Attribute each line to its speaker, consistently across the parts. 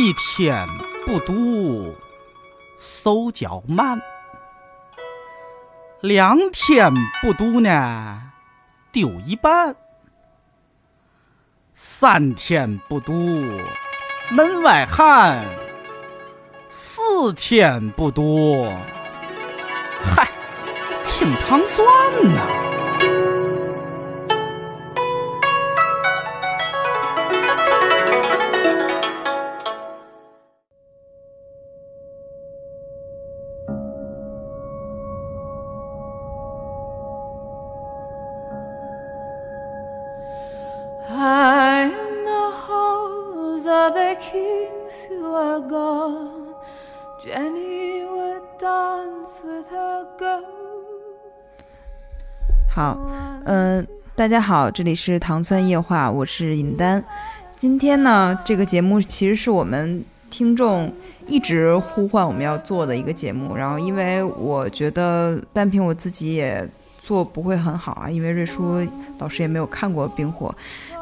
Speaker 1: 一天不读，手脚慢；两天不读呢，丢一半；三天不读，门外汉；四天不读，嗨，挺糖蒜呐。
Speaker 2: 大家好，这里是糖酸液化，我是尹丹。今天呢，这个节目其实是我们听众一直呼唤我们要做的一个节目。然后，因为我觉得单凭我自己也做不会很好啊，因为瑞叔老师也没有看过《冰火》，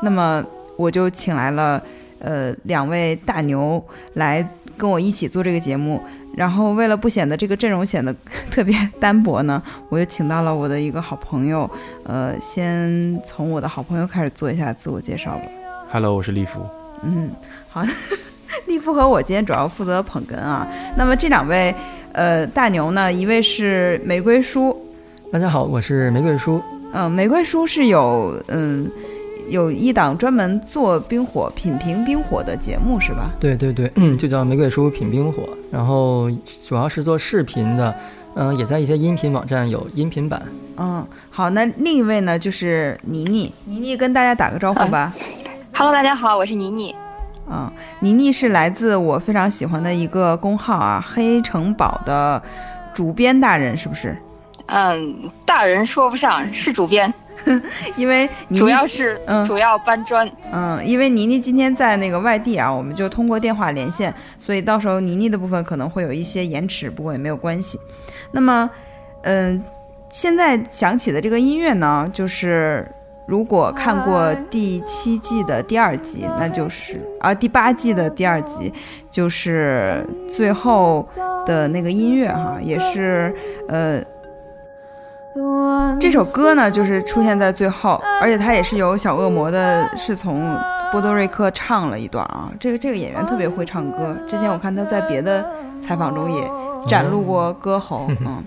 Speaker 2: 那么我就请来了呃两位大牛来跟我一起做这个节目。然后为了不显得这个阵容显得 特别单薄呢，我就请到了我的一个好朋友，呃，先从我的好朋友开始做一下自我介绍吧。
Speaker 3: Hello，我是立福。
Speaker 2: 嗯，好，立夫和我今天主要负责捧哏啊。那么这两位呃大牛呢，一位是玫瑰叔，
Speaker 4: 大家好，我是玫瑰叔。
Speaker 2: 嗯、玫瑰叔是有嗯有一档专门做冰火品评冰火的节目是吧？
Speaker 4: 对对对，嗯，就叫玫瑰书品冰火，然后主要是做视频的，嗯、也在一些音频网站有音频版。
Speaker 2: 嗯，好，那另一位呢就是倪妮，倪妮跟大家打个招呼吧。
Speaker 5: Hello，大家好，我是倪妮。
Speaker 2: 嗯，倪妮是来自我非常喜欢的一个公号啊，黑城堡的主编大人，是不是？
Speaker 5: 嗯，大人说不上，是主编，
Speaker 2: 因为
Speaker 5: 主要是、
Speaker 2: 嗯
Speaker 5: 主要搬砖。
Speaker 2: 嗯，因为妮妮今天在那个外地啊，我们就通过电话连线，所以到时候妮妮的部分可能会有一些延迟，不过也没有关系。那么，嗯，现在响起的这个音乐呢，就是如果看过第七季的第二集，那就是啊第八季的第二集，就是最后的那个音乐哈，也是呃这首歌呢，就是出现在最后，而且它也是由小恶魔的，是从波多瑞克唱了一段啊。这个这个演员特别会唱歌，之前我看他在别的采访中也展露过歌喉。嗯，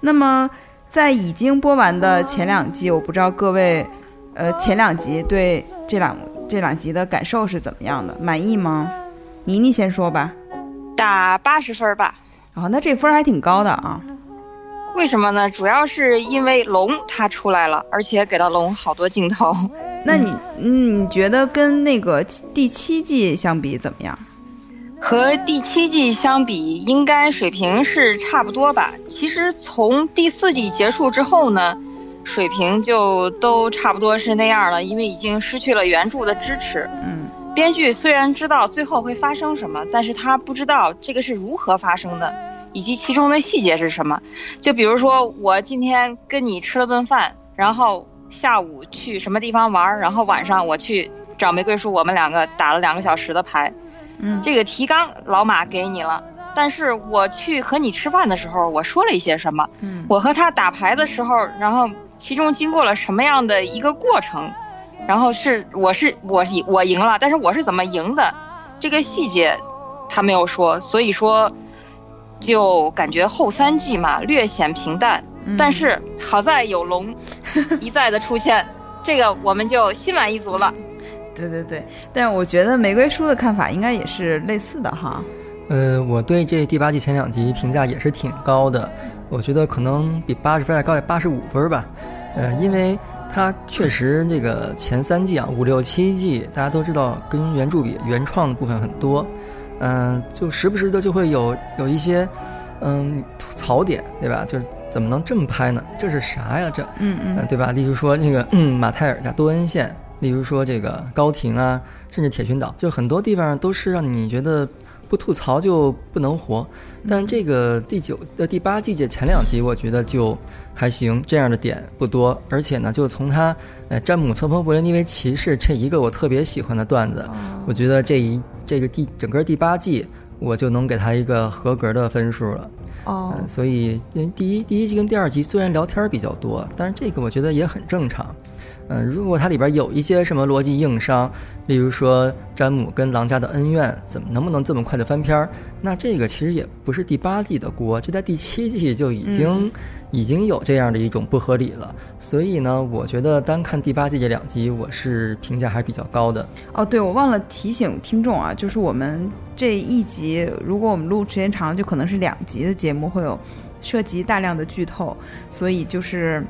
Speaker 2: 那么在已经播完的前两季，我不知道各位，呃，前两集对这两这两集的感受是怎么样的？满意吗？妮妮先说吧。
Speaker 5: 打八十分吧。
Speaker 2: 啊、那这分儿还挺高的啊。
Speaker 5: 为什么呢？主要是因为龙它出来了，而且给到龙好多镜头。
Speaker 2: 那你嗯你觉得跟那个第七季相比怎么样？
Speaker 5: 和第七季相比，应该水平是差不多吧。其实从第四季结束之后呢，水平就都差不多是那样了，因为已经失去了原著的支持。
Speaker 2: 嗯
Speaker 5: 编剧虽然知道最后会发生什么，但是他不知道这个是如何发生的，以及其中的细节是什么。就比如说，我今天跟你吃了顿饭，然后下午去什么地方玩，然后晚上我去找玫瑰树，我们两个打了两个小时的牌。
Speaker 2: 嗯
Speaker 5: 这个提纲老马给你了，但是我去和你吃饭的时候，我说了一些什么？
Speaker 2: 嗯
Speaker 5: 我和他打牌的时候，然后其中经过了什么样的一个过程，然后是我是我是我赢了，但是我是怎么赢的，这个细节他没有说，所以说就感觉后三季嘛略显平淡，
Speaker 2: 嗯
Speaker 5: 但是好在有龙 一再的出现，这个我们就心满意足了。
Speaker 2: 对对对，但是我觉得玫瑰叔的看法应该也是类似的哈。
Speaker 4: 呃，我对这第八季前两集评价也是挺高的，我觉得可能比八十分还高，八十五分吧。呃，因为它确实这个前三季啊，五六七季，大家都知道跟原著比，原创的部分很多，嗯、就时不时的就会有有一些嗯吐槽点，对吧？就是怎么能这么拍呢？这是啥呀？这
Speaker 2: 嗯
Speaker 4: 嗯、
Speaker 2: 嗯
Speaker 4: 对吧？例如说那个嗯马泰尔加多恩县，例如说这个高亭啊，甚至铁群岛，就很多地方都是让你觉得不吐槽就不能活。但这个第九的第八季这前两集，我觉得就还行，这样的点不多。而且呢，就从他呃詹姆册封布林尼维奇士这一个我特别喜欢的段子，我觉得这一这个第整个第八季，我就能给他一个合格的分数了。
Speaker 2: 哦
Speaker 4: 嗯，所以因为第一第一季跟第二集虽然聊天儿比较多，但是这个我觉得也很正常。嗯，如果它里边有一些什么逻辑硬伤，例如说詹姆跟狼家的恩怨怎么能不能这么快的翻篇儿，那这个其实也不是第八季的锅，这在第七季就已经、已经有这样的一种不合理了。所以呢，我觉得单看第八季这两集，我是评价还比较高的。
Speaker 2: 哦，对，我忘了提醒听众啊，就是我们这一集，如果我们录时间长，就可能是两集的节目，会有涉及大量的剧透，所以就是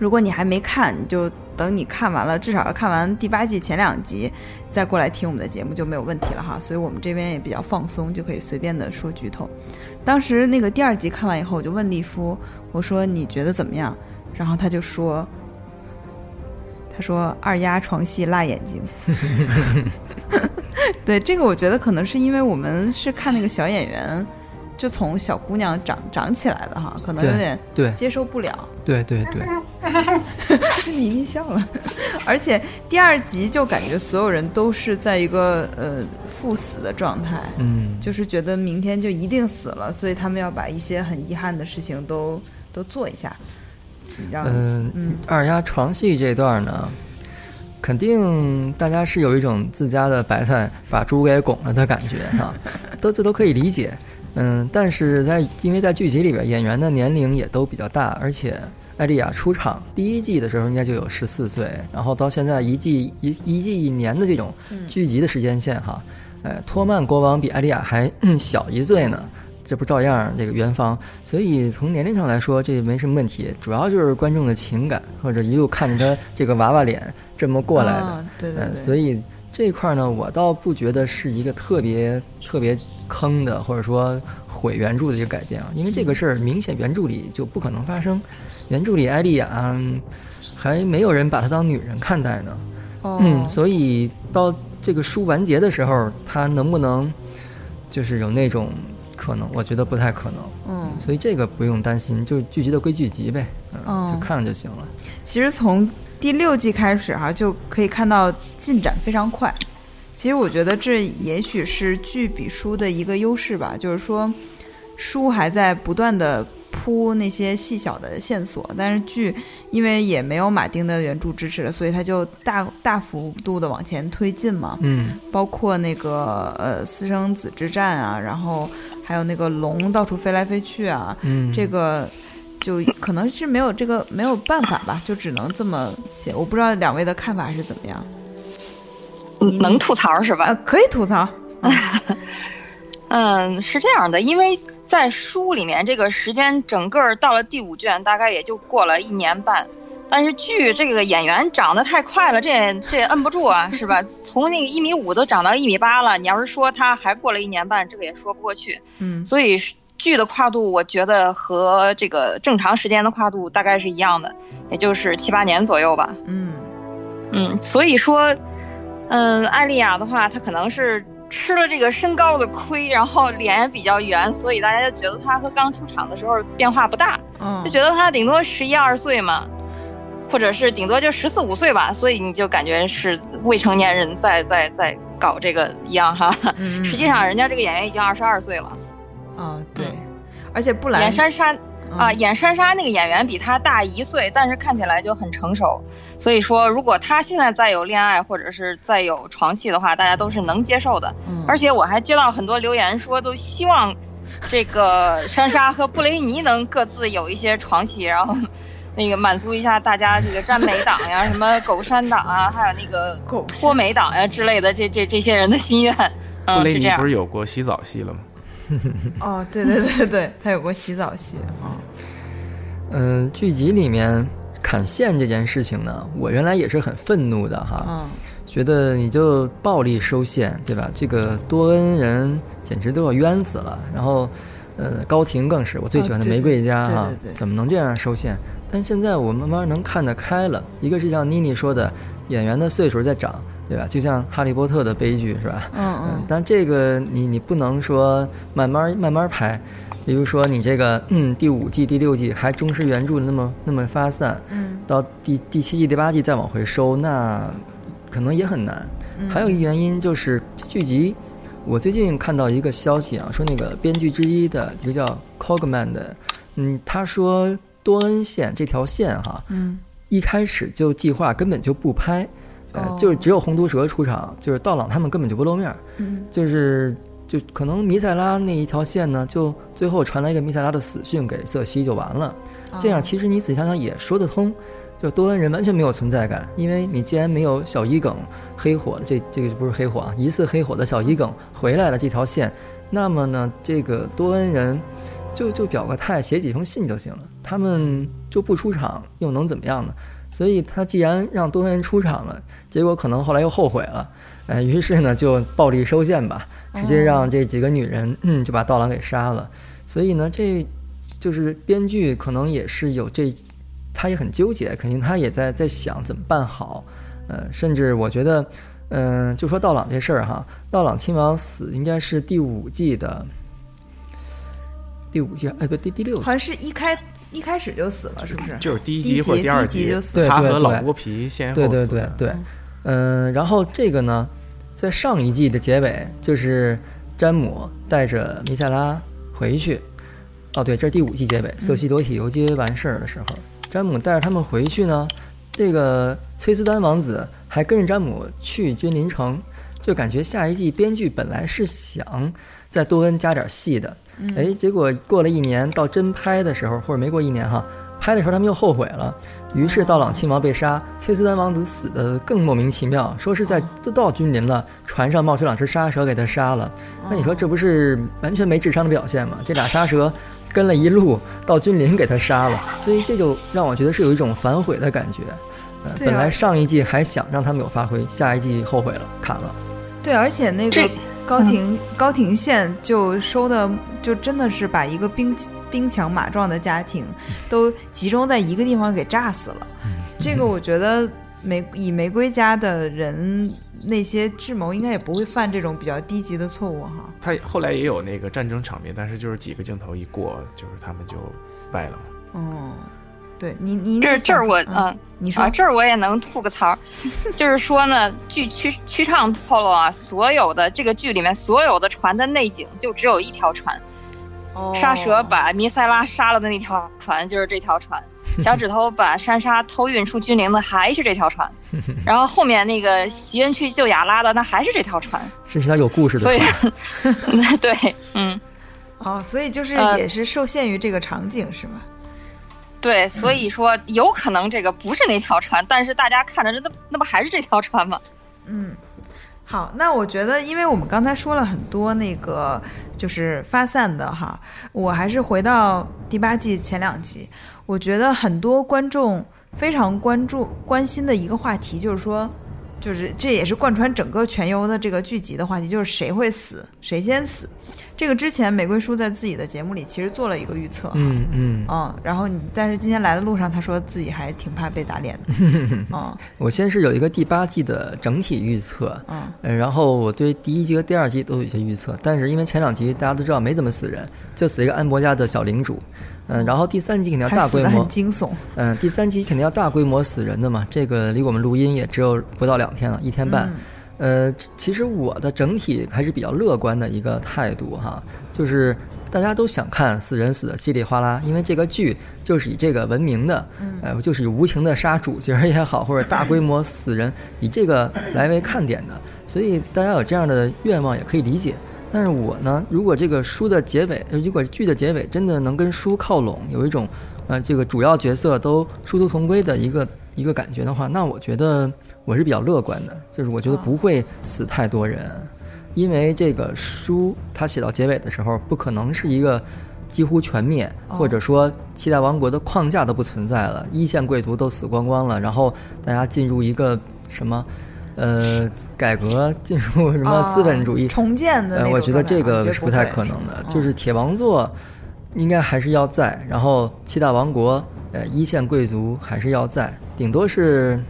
Speaker 2: 如果你还没看，你就等你看完了，至少要看完第八季前两集，再过来听我们的节目就没有问题了哈。所以我们这边也比较放松，就可以随便的说剧透。当时那个第二集看完以后，我就问丽夫，我说你觉得怎么样？然后他就说。他说：“二丫床戏辣眼睛。”对这个，我觉得可能是因为我们是看那个小演员，就从小姑娘长长起来的哈，可能有点
Speaker 4: 对。
Speaker 2: 接受不了。
Speaker 4: 对对对，
Speaker 2: 妮妮笑了，而且第二集就感觉所有人都是在一个呃赴死的状态，
Speaker 4: 嗯，
Speaker 2: 就是觉得明天就一定死了，所以他们要把一些很遗憾的事情都都做一下，让
Speaker 4: 嗯
Speaker 2: 嗯。
Speaker 4: 二丫床戏这段呢，肯定大家是有一种自家的白菜把猪给拱了的感觉哈、都这都可以理解。嗯，但是在因为在剧集里边，演员的年龄也都比较大，而且艾丽亚出场第一季的时候应该就有十四岁，然后到现在一季一一季一年的这种剧集的时间线哈，呃，托曼国王比艾丽亚还、嗯小一岁呢。这不照样这个元芳，所以从年龄上来说，这没什么问题，主要就是观众的情感，或者一路看着他这个娃娃脸这么过来的，
Speaker 2: 啊对对
Speaker 4: 嗯，
Speaker 2: 对
Speaker 4: 所以这一块呢，我倒不觉得是一个特别特别坑的，或者说毁原著的一个改变啊，因为这个事儿明显原著里就不可能发生，原著里艾丽亚嗯还没有人把她当女人看待呢，
Speaker 2: 哦，
Speaker 4: 嗯，所以到这个书完结的时候，她能不能就是有那种可能？我觉得不太可能。
Speaker 2: 嗯，
Speaker 4: 所以这个不用担心，就剧集的归剧集呗，嗯，
Speaker 2: 哦
Speaker 4: 就看就行了。
Speaker 2: 其实从第六季开始哈、就可以看到进展非常快。其实我觉得这也许是剧比书的一个优势吧，就是说书还在不断的铺那些细小的线索，但是剧因为也没有马丁的原著支持了，所以它就大大幅度的往前推进嘛。
Speaker 4: 嗯，
Speaker 2: 包括那个呃私生子之战啊，然后还有那个龙到处飞来飞去啊，
Speaker 4: 嗯，
Speaker 2: 这个就可能是没有这个没有办法吧，就只能这么写。我不知道两位的看法是怎么样？你
Speaker 5: 能吐槽是吧？
Speaker 2: 啊，可以吐槽。
Speaker 5: 嗯，是这样的，因为在书里面这个时间整个到了第五卷，大概也就过了一年半。但是剧这个演员长得太快了，这也这也摁不住啊，是吧？从那个一米五都长到一米八了，你要是说他还过了一年半，这个也说不过去。
Speaker 2: 嗯
Speaker 5: 所以是剧的跨度，我觉得和这个正常时间的跨度大概是一样的，也就是七八年左右吧。
Speaker 2: 嗯
Speaker 5: 嗯，所以说，嗯，艾丽亚的话，她可能是吃了这个身高的亏，然后脸也比较圆，所以大家就觉得她和刚出场的时候变化不大，
Speaker 2: 嗯，
Speaker 5: 就觉得她顶多十一二岁嘛，或者是顶多就十四五岁吧，所以你就感觉是未成年人在在在搞这个一样哈。
Speaker 2: 嗯
Speaker 5: 实际上，人家这个演员已经二十二岁了，
Speaker 2: 啊对，而且布兰
Speaker 5: 演珊莎啊，
Speaker 2: 嗯
Speaker 5: 演珊莎那个演员比她大一岁，但是看起来就很成熟。所以说，如果她现在再有恋爱或者是再有床戏的话，大家都是能接受的。
Speaker 2: 嗯
Speaker 5: 而且我还接到很多留言说，都希望这个珊莎和布雷尼能各自有一些床戏，然后那个满足一下大家这个占美党呀、什么狗山党啊，还有那个
Speaker 2: 狗
Speaker 5: 脱美党呀之类的这这这些人的心愿。
Speaker 3: 布
Speaker 5: 嗯，是这样
Speaker 3: 雷尼不。是有过洗澡戏了吗？
Speaker 2: 哦，对对对对，他有过洗澡戏啊。
Speaker 4: 嗯、剧集里面砍线这件事情呢，我原来也是很愤怒的哈，
Speaker 2: 嗯
Speaker 4: 觉得你就暴力收线，对吧？这个多恩人简直都要冤死了。然后，呃，高庭更是我最喜欢的玫瑰家哈、怎么能这样收线？但现在我慢慢能看得开了。一个是像妮妮说的，演员的岁数在长，对吧？就像《哈利波特》的悲剧是吧？
Speaker 2: 嗯嗯，
Speaker 4: 但这个你你不能说慢慢慢慢拍，比如说你这个嗯第五季第六季还忠实原著那么那么发散，
Speaker 2: 嗯
Speaker 4: 到第第七季第八季再往回收，那可能也很难。
Speaker 2: 嗯
Speaker 4: 还有一原因就是这剧集，我最近看到一个消息啊，说那个编剧之一的一个叫 Cogman 的，嗯，他说多恩线这条线哈，
Speaker 2: 嗯
Speaker 4: 一开始就计划根本就不拍，就是只有红毒蛇出场，就是道朗他们根本就不露面儿，
Speaker 2: 嗯
Speaker 4: 就是就可能弥赛拉那一条线呢，就最后传来一个弥赛拉的死讯给瑟西就完了。这样其实你仔细想想也说得通，就多恩人完全没有存在感，因为你既然没有小伊耿黑火的这这个不是黑火啊，疑似黑火的小伊耿回来了这条线，那么呢，这个多恩人就就表个态，写几封信就行了，他们就不出场又能怎么样呢？所以他既然让多恩人出场了，结果可能后来又后悔了，呃，于是呢就暴力收线吧，直接让这几个女人嗯就把道朗给杀了。所以呢，这就是编剧可能也是有这，他也很纠结，肯定他也在在想怎么办好，呃，甚至我觉得，嗯、就说道朗这事儿哈，道朗亲王死应该是第五季的第五季，哎不第第六季
Speaker 2: 好，像是一开一开始就死了，是不是？
Speaker 3: 就是第一集或者第二
Speaker 2: 第集就死
Speaker 4: 了
Speaker 3: 他和
Speaker 4: 对对对
Speaker 3: 老剥皮先后
Speaker 4: 对对
Speaker 3: 死的
Speaker 4: 对对，嗯，然后这个呢，在上一季的结尾，就是詹姆带着弥赛拉回去。哦，对，这是第五季结尾，瑟西夺体游街完事儿的时候，詹姆带着他们回去呢。这个崔斯丹王子还跟着詹姆去君临城，就感觉下一季编剧本来是想再多恩加点戏的，哎，结果过了一年，到真拍的时候，或者没过一年哈，拍的时候他们又后悔了，于是道朗亲王被杀，崔斯丹王子死的更莫名其妙，说是在都到君临了，船上冒出两只杀蛇给他杀了。那你说这不是完全没智商的表现吗？这俩杀蛇跟了一路到君临给他杀了，所以这就让我觉得是有一种反悔的感觉。呃，
Speaker 2: 啊
Speaker 4: 本来上一季还想让他们有发挥，下一季后悔了，砍了。
Speaker 2: 对，而且那个
Speaker 5: 这
Speaker 2: 高庭、高庭县就收的，就真的是把一个兵兵强马壮的家庭都集中在一个地方给炸死了。这个我觉得玫以玫瑰家的人那些智谋应该也不会犯这种比较低级的错误哈。
Speaker 3: 他后来也有那个战争场面，但是就是几个镜头一过，就是他们就败了。
Speaker 2: 哦，对你你
Speaker 5: 这这儿我
Speaker 2: 嗯，
Speaker 5: 嗯
Speaker 2: 你说、
Speaker 5: 啊，这儿我也能吐个槽，就是说呢，据曲曲畅透露啊，所有的这个剧里面所有的船的内景就只有一条船，
Speaker 2: 哦
Speaker 5: 沙蛇把弥塞拉杀了的那条船就是这条船，小指头把珊莎偷运出军营的还是这条船，然后后面那个席恩去救雅拉的那还是这条船，
Speaker 4: 这是他有故事的
Speaker 5: 所以
Speaker 4: 船。
Speaker 5: 对，嗯。
Speaker 2: 哦，所以就是
Speaker 5: 呃
Speaker 2: 也是受限于这个场景是吧？
Speaker 5: 对，所以说有可能这个不是那条船，但是大家看着那那不还是这条船吗？
Speaker 2: 嗯，好，那我觉得，因为我们刚才说了很多那个就是发散的哈，我还是回到第八季前两集，我觉得很多观众非常关注关心的一个话题，就是说，就是这也是贯穿整个全游的这个剧集的话题，就是谁会死，谁先死。这个之前玫瑰叔在自己的节目里其实做了一个预测哈，
Speaker 4: 嗯嗯，
Speaker 2: 嗯，然后你但是今天来的路上，他说自己还挺怕被打脸的，嗯
Speaker 4: 我先是有一个第八季的整体预测，
Speaker 2: 嗯
Speaker 4: 呃，然后我对第一季和第二季都有一些预测，但是因为前两集大家都知道没怎么死人，就死一个安博家的小领主，嗯、然后第三集肯定要大规模，
Speaker 2: 惊悚，
Speaker 4: 嗯、第三集肯定要大规模死人的嘛，这个离我们录音也只有不到两天了，一天半。
Speaker 2: 嗯
Speaker 4: 呃，其实我的整体还是比较乐观的一个态度哈，就是大家都想看死人死的稀里哗啦，因为这个剧就是以这个闻名的，呃，就是以无情的杀主角也好，或者大规模死人以这个来为看点的，所以大家有这样的愿望也可以理解。但是我呢，如果这个书的结尾，呃如果剧的结尾真的能跟书靠拢，有一种呃这个主要角色都殊途同归的一个一个感觉的话，那我觉得我是比较乐观的，就是我觉得不会死太多人，因为这个书它写到结尾的时候，不可能是一个几乎全灭，
Speaker 2: 哦
Speaker 4: 或者说七大王国的框架都不存在了，一线贵族都死光光了，然后大家进入一个什么？呃，改革进入什么资本主义、
Speaker 2: 哦重建的
Speaker 4: 呃，我觉得这个是不太可能的。
Speaker 2: 嗯
Speaker 4: 就是铁王座应该还是要在，然后七大王国呃，一线贵族还是要在，顶多是，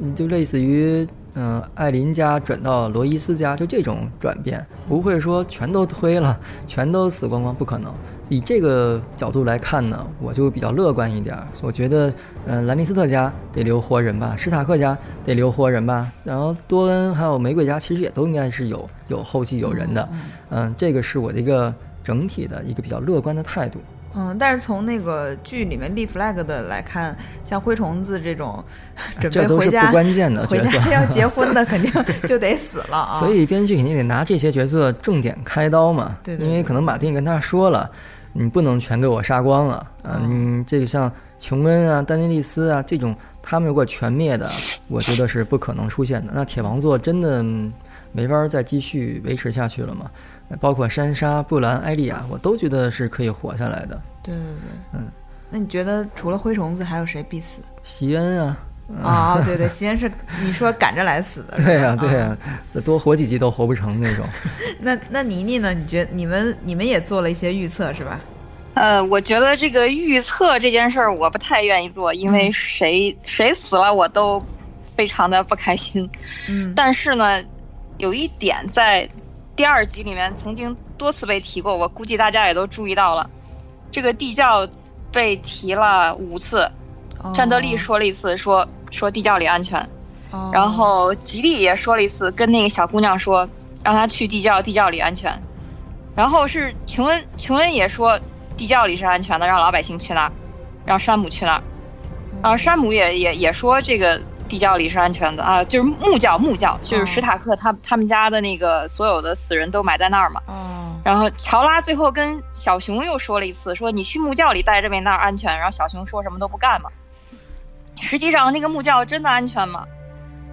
Speaker 4: 嗯就类似于，嗯、艾琳家转到罗伊斯家，就这种转变，不会说全都推了，全都死光光，不可能。以这个角度来看呢，我就比较乐观一点儿。我觉得，嗯、兰尼斯特家得留活人吧，史塔克家得留活人吧，然后多恩还有玫瑰家其实也都应该是有有后继有人的。嗯，这个是我的一个整体的一个比较乐观的态度。
Speaker 2: 嗯，但是从那个剧里面立 flag 的来看，像灰虫子这种 准备回家
Speaker 4: 关键的
Speaker 2: 回家要 结婚的，肯定就得死了啊。
Speaker 4: 所以编剧肯定得拿这些角色重点开刀嘛，
Speaker 2: 对对对
Speaker 4: 因为可能马丁跟他说了，你不能全给我杀光啊，啊，你这个像琼恩啊、丹尼利斯啊这种，他们如果全灭的，我觉得是不可能出现的。那铁王座真的嗯没法再继续维持下去了嘛？那包括珊莎、布兰、艾莉亚，我都觉得是可以活下来的。
Speaker 2: 对对对，
Speaker 4: 嗯。
Speaker 2: 那你觉得除了灰虫子，还有谁必死？
Speaker 4: 席恩啊，
Speaker 2: 啊、对对，西恩是你说赶着来死的。
Speaker 4: 对呀、对呀、
Speaker 2: 啊
Speaker 4: 多活几集都活不成那种。
Speaker 2: 那那妮妮呢？你觉你们你们也做了一些预测是吧？
Speaker 5: 呃，我觉得这个预测这件事儿我不太愿意做，因为谁、谁死了我都非常的不开心。
Speaker 2: 嗯，
Speaker 5: 但是呢，有一点在第二集里面曾经多次被提过，我估计大家也都注意到了，这个地窖被提了五次，战斗力说了一次，说说地窖里安全，
Speaker 2: 哦，
Speaker 5: 然后吉利也说了一次，跟那个小姑娘说让她去地窖，地窖里安全。然后是琼恩，琼恩也说地窖里是安全的，让老百姓去那儿，让山姆去那儿。然后山姆也也也说这个地窖里是安全的啊，就是木窖木窖，就是史塔克他他们家的那个所有的死人都埋在那儿嘛。
Speaker 2: 嗯，
Speaker 5: 然后乔拉最后跟小熊又说了一次，说你去木窖里待着呗，那儿安全。然后小熊说什么都不干嘛。实际上那个木窖真的安全吗？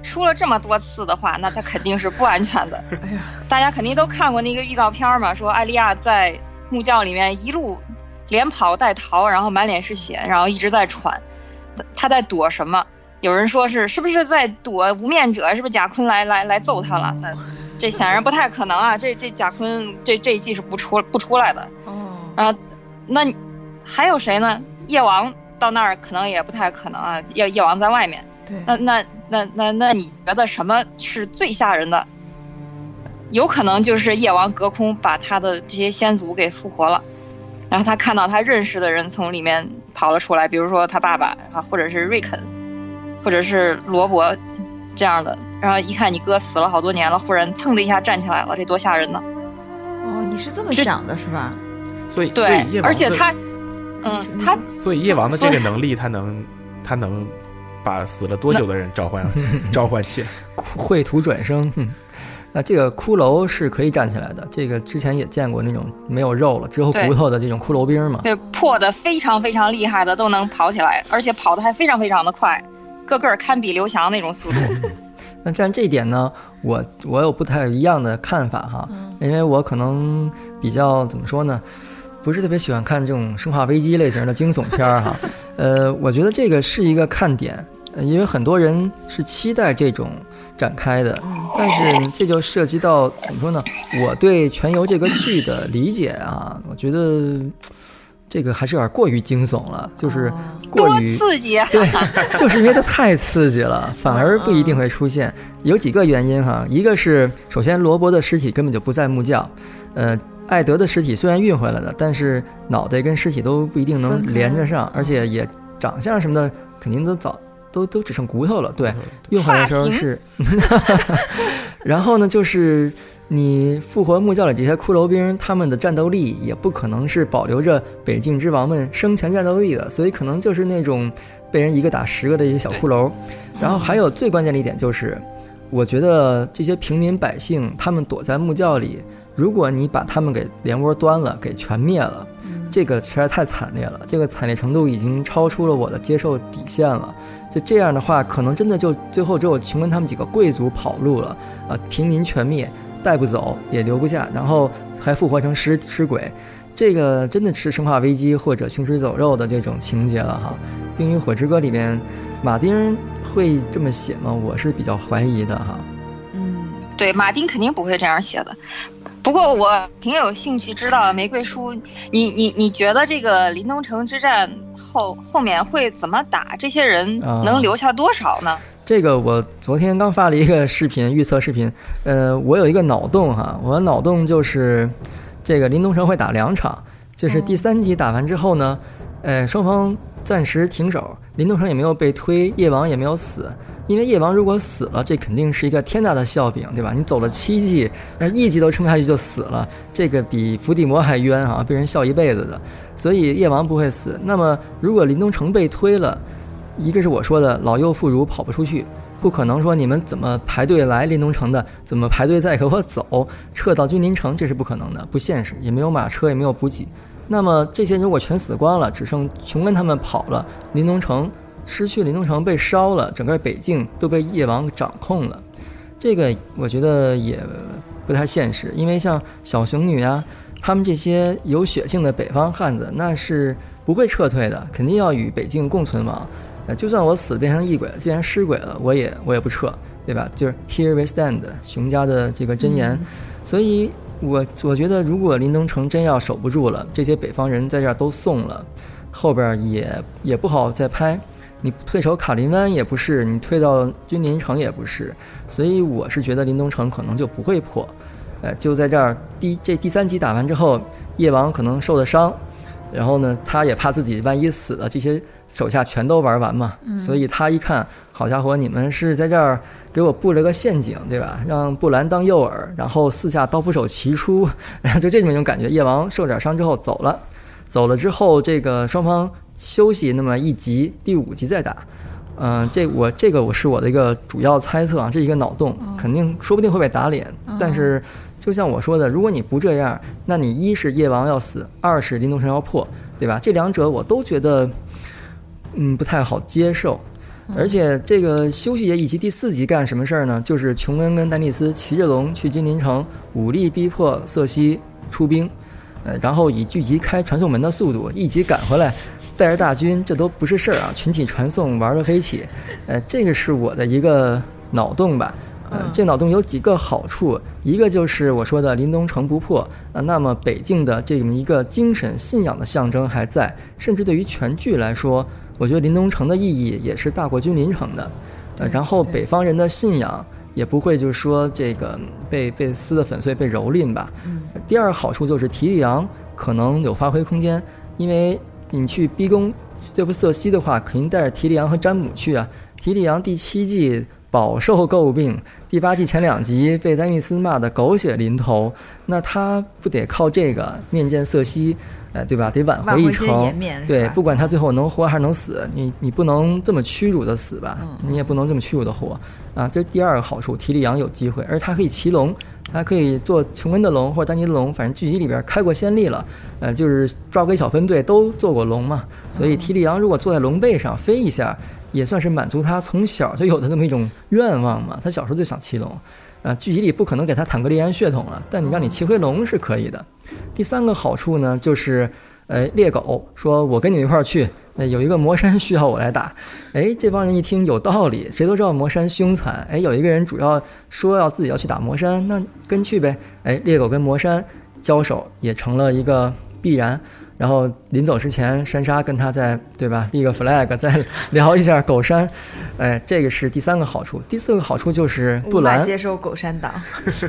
Speaker 5: 说了这么多次的话，那它肯定是不安全的。
Speaker 2: 哎呀，
Speaker 5: 大家肯定都看过那个预告片嘛，说艾利亚在木窖里面一路连跑带逃，然后满脸是血，然后一直在喘，他在躲什么？有人说是是不是在躲无面者？是不是贾坤来来来揍他了？但这显然不太可能啊！这这贾坤这这一季是不出不出来的。
Speaker 2: 哦，
Speaker 5: 然后，那还有谁呢？夜王到那儿可能也不太可能啊。夜夜王在外面，
Speaker 2: 对，
Speaker 5: 那那那那那你觉得什么是最吓人的？有可能就是夜王隔空把他的这些先祖给复活了，然后他看到他认识的人从里面跑了出来，比如说他爸爸啊，或者是瑞肯，或者是罗伯这样的，然后一看你哥死了好多年了，忽然蹭的一下站起来了，这多吓人呢！
Speaker 2: 哦，你是这么想的是吧？
Speaker 3: 所以，
Speaker 5: 对而且他，嗯，他
Speaker 3: 所以夜王的这个能力，他能，他能把死了多久的人召唤召唤起来。
Speaker 4: 绘图转生，哼，那这个骷髅是可以站起来的。这个之前也见过那种没有肉了，只有骨头的这种骷髅兵嘛。
Speaker 5: 对破的非常非常厉害的都能跑起来，而且跑的还非常非常的快，个个堪比刘翔那种速度。
Speaker 4: 那但这一点呢，我我有不太一样的看法哈，因为我可能比较怎么说呢，不是特别喜欢看这种生化危机类型的惊悚片儿哈。呃，我觉得这个是一个看点，呃因为很多人是期待这种展开的，但是这就涉及到怎么说呢？我对《全游》这个剧的理解啊，我觉得这个还是有点过于惊悚了，就是过于
Speaker 5: 刺激啊！
Speaker 4: 对，就是因为它太刺激了，反而不一定会出现。有几个原因哈，一个是首先罗伯的尸体根本就不在木窖，呃，艾德的尸体虽然运回来了，但是脑袋跟尸体都不一定能连着上，而且也长相什么的肯定都早都都只剩骨头了。对，运回来的时候是，然后呢，就是你复活木窖里这些骷髅兵，他们的战斗力也不可能是保留着北境之王们生前战斗力的，所以可能就是那种被人一个打十个的一些小骷髅。然后还有最关键的一点就是，我觉得这些平民百姓他们躲在木窖里，如果你把他们给连窝端了，给全灭了。这个实在太惨烈了，这个惨烈程度已经超出了我的接受底线了。就这样的话，可能真的就最后只有琼恩他们几个贵族跑路了，啊，平民全灭，带不走也留不下，然后还复活成尸尸鬼，这个真的是《生化危机》或者《行尸走肉》的这种情节了哈。《冰与火之歌》里面，马丁会这么写吗？我是比较怀疑的哈。
Speaker 2: 嗯，
Speaker 5: 对，马丁肯定不会这样写的。不过我挺有兴趣知道玫瑰叔，你你你觉得这个林东城之战后后面会怎么打？这些人
Speaker 4: 啊
Speaker 5: 能留下多少呢？
Speaker 4: 这个我昨天刚发了一个视频预测视频，呃，我有一个脑洞哈，我的脑洞就是这个林东城会打两场，就是第三集打完之后呢，呃，双方暂时停手，林东城也没有被推，夜王也没有死，因为夜王如果死了，这肯定是一个天大的笑柄，对吧？你走了七季，那一季都撑不下去就死了，这个比伏地魔还冤啊，被人笑一辈子的，所以夜王不会死。那么如果林东城被推了，一个是我说的老幼妇孺跑不出去，不可能说你们怎么排队来临东城的，怎么排队再给我走，撤到君临城，这是不可能的，不现实，也没有马车，也没有补给。那么这些如果全死光了，只剩琼恩他们跑了，临东城失去临东城被烧了，整个北境都被夜王掌控了，这个我觉得也不太现实，因为像小熊女啊，他们这些有血性的北方汉子，那是不会撤退的，肯定要与北境共存亡。呃，就算我死变成异鬼了，既然尸鬼了，我也我也不撤，对吧？就是 Here we stand，熊家的这个箴言。所以我我觉得，如果林东城真要守不住了，这些北方人在这儿都送了，后边儿也也不好再拍。你退守卡林湾也不是，你退到君临城也不是，所以我是觉得林东城可能就不会破。呃，就在这儿第这第三集打完之后，夜王可能受了伤，然后呢，他也怕自己万一死了，这些手下全都玩完嘛，所以他一看，好家伙，你们是在这儿给我布了个陷阱，对吧？让布兰当诱饵，然后四下刀斧手齐出，然 后就这么一种感觉。夜王受点伤之后走了，走了之后，这个双方休息那么一集，第五集再打。嗯、这我这个我是我的一个主要猜测啊，这一个脑洞，肯定说不定会被打脸。但是就像我说的，如果你不这样，那你一是夜王要死，二是林东城要破，对吧？这两者我都觉得，嗯，不太好接受。而且这个休息节以及第四集干什么事儿呢？就是琼恩跟丹尼斯骑着龙去金陵城，武力逼迫瑟西出兵，呃，然后以聚集开传送门的速度一集赶回来，带着大军，这都不是事儿啊！群体传送玩了黑起，呃，这个是我的一个脑洞吧。呃，这脑洞有几个好处，一个就是我说的林东城不破啊，那么北境的这么一个精神信仰的象征还在，甚至对于全剧来说，我觉得林东城的意义也是大过君临城的。呃，然后北方人的信仰也不会就是说这个被被撕得粉碎、被蹂躏吧。第二个好处就是提里昂可能有发挥空间，因为你去逼宫对付瑟西的话，肯定带着提里昂和詹姆去啊。提里昂第七季饱受诟病，第八季前两集被丹尼斯骂得狗血淋头，那他不得靠这个面见瑟西，呃，对吧？得挽回一
Speaker 2: 挽回些
Speaker 4: 城
Speaker 2: 颜面是，
Speaker 4: 对，不管他最后能活还是能死，你你不能这么屈辱的死吧？
Speaker 2: 嗯
Speaker 4: 你也不能这么屈辱的活啊！这是第二个好处，提里昂有机会，而他可以骑龙，他可以做琼恩的龙或者丹尼的龙，反正剧集里边开过先例了，呃，就是抓个小分队都做过龙嘛，所以提里昂如果坐在龙背上飞一下，也算是满足他从小就有的那么一种愿望嘛。他小时候就想骑龙，啊，剧集里不可能给他坦格利安血统了，但你让你骑回龙是可以的。第三个好处呢，就是，呃，猎狗说我跟你一块儿去，呃，有一个魔山需要我来打，哎，这帮人一听有道理，谁都知道魔山凶残，哎，有一个人主要说要自己要去打魔山，那跟去呗，哎，猎狗跟魔山交手也成了一个必然。然后临走之前，珊莎跟他在对吧立个 flag，再 聊一下狗山，哎，这个是第三个好处。第四个好处就是布兰
Speaker 2: 接受狗山党，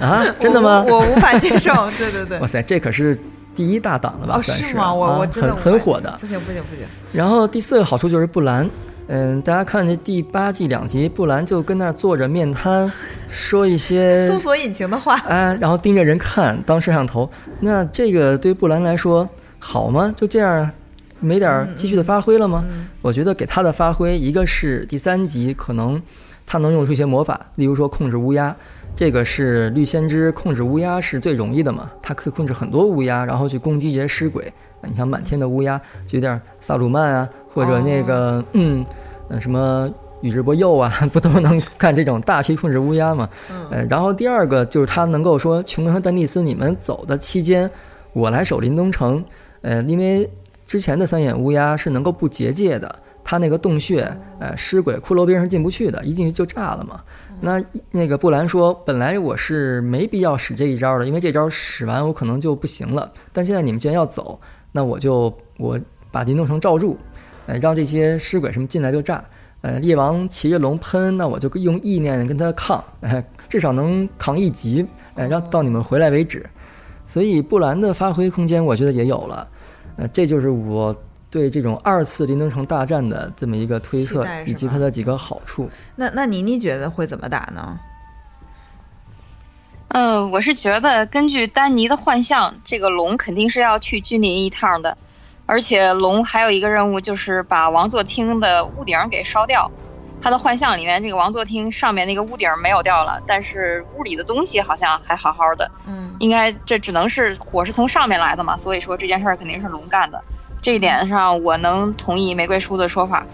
Speaker 4: 啊，真的吗？
Speaker 2: 我我无法接受，对对对
Speaker 4: 哇。塞，这可是第一大党了吧？
Speaker 2: 哦，
Speaker 4: 算
Speaker 2: 是吗？我
Speaker 4: 啊
Speaker 2: 我真的
Speaker 4: 很很火的。
Speaker 2: 不行不行不行，
Speaker 4: 然后第四个好处就是布兰，嗯，大家看这第八季两集，布兰就跟那儿坐着面瘫，说一些
Speaker 2: 搜索引擎的话，
Speaker 4: 啊，然后盯着人看当摄像头。那这个对布兰来说好吗？就这样啊没点儿继续的发挥了吗？我觉得给他的发挥，一个是第三集可能他能用出一些魔法，例如说控制乌鸦。这个是绿先知控制乌鸦是最容易的嘛，他可以控制很多乌鸦，然后去攻击这些尸鬼。你像满天的乌鸦，就有点萨鲁曼啊，或者那个、嗯，呃什么宇智波鼬啊，不都能干这种大批控制乌鸦吗？呃，然后第二个就是他能够说，琼恩和丹尼斯你们走的期间，我来守林东城。呃，因为之前的三眼乌鸦是能够不结界的，它那个洞穴，呃，尸鬼骷髅兵是进不去的，一进去就炸了嘛。那那个布兰说，本来我是没必要使这一招的，因为这招使完我可能就不行了。但现在你们既然要走，那我就我把您弄成罩住，呃，让这些尸鬼什么进来就炸。呃，猎王骑着龙喷，那我就用意念跟他抗，呃，至少能扛一级，呃，让到你们回来为止。所以布兰的发挥空间，我觉得也有了。呃，这就是我对这种二次林登城大战的这么一个推测以及它的几个好处。
Speaker 2: 那那妮妮觉得会怎么打呢？
Speaker 5: 嗯，我是觉得根据丹尼的幻象，这个龙肯定是要去君临一趟的，而且龙还有一个任务就是把王座厅的屋顶给烧掉。他的幻象里面，这个王座厅上面那个屋顶没有掉了，但是屋里的东西好像还好好的。
Speaker 2: 嗯
Speaker 5: 应该这只能是火是从上面来的嘛，所以说这件事儿肯定是龙干的。这一点上我能同意玫瑰叔的说法。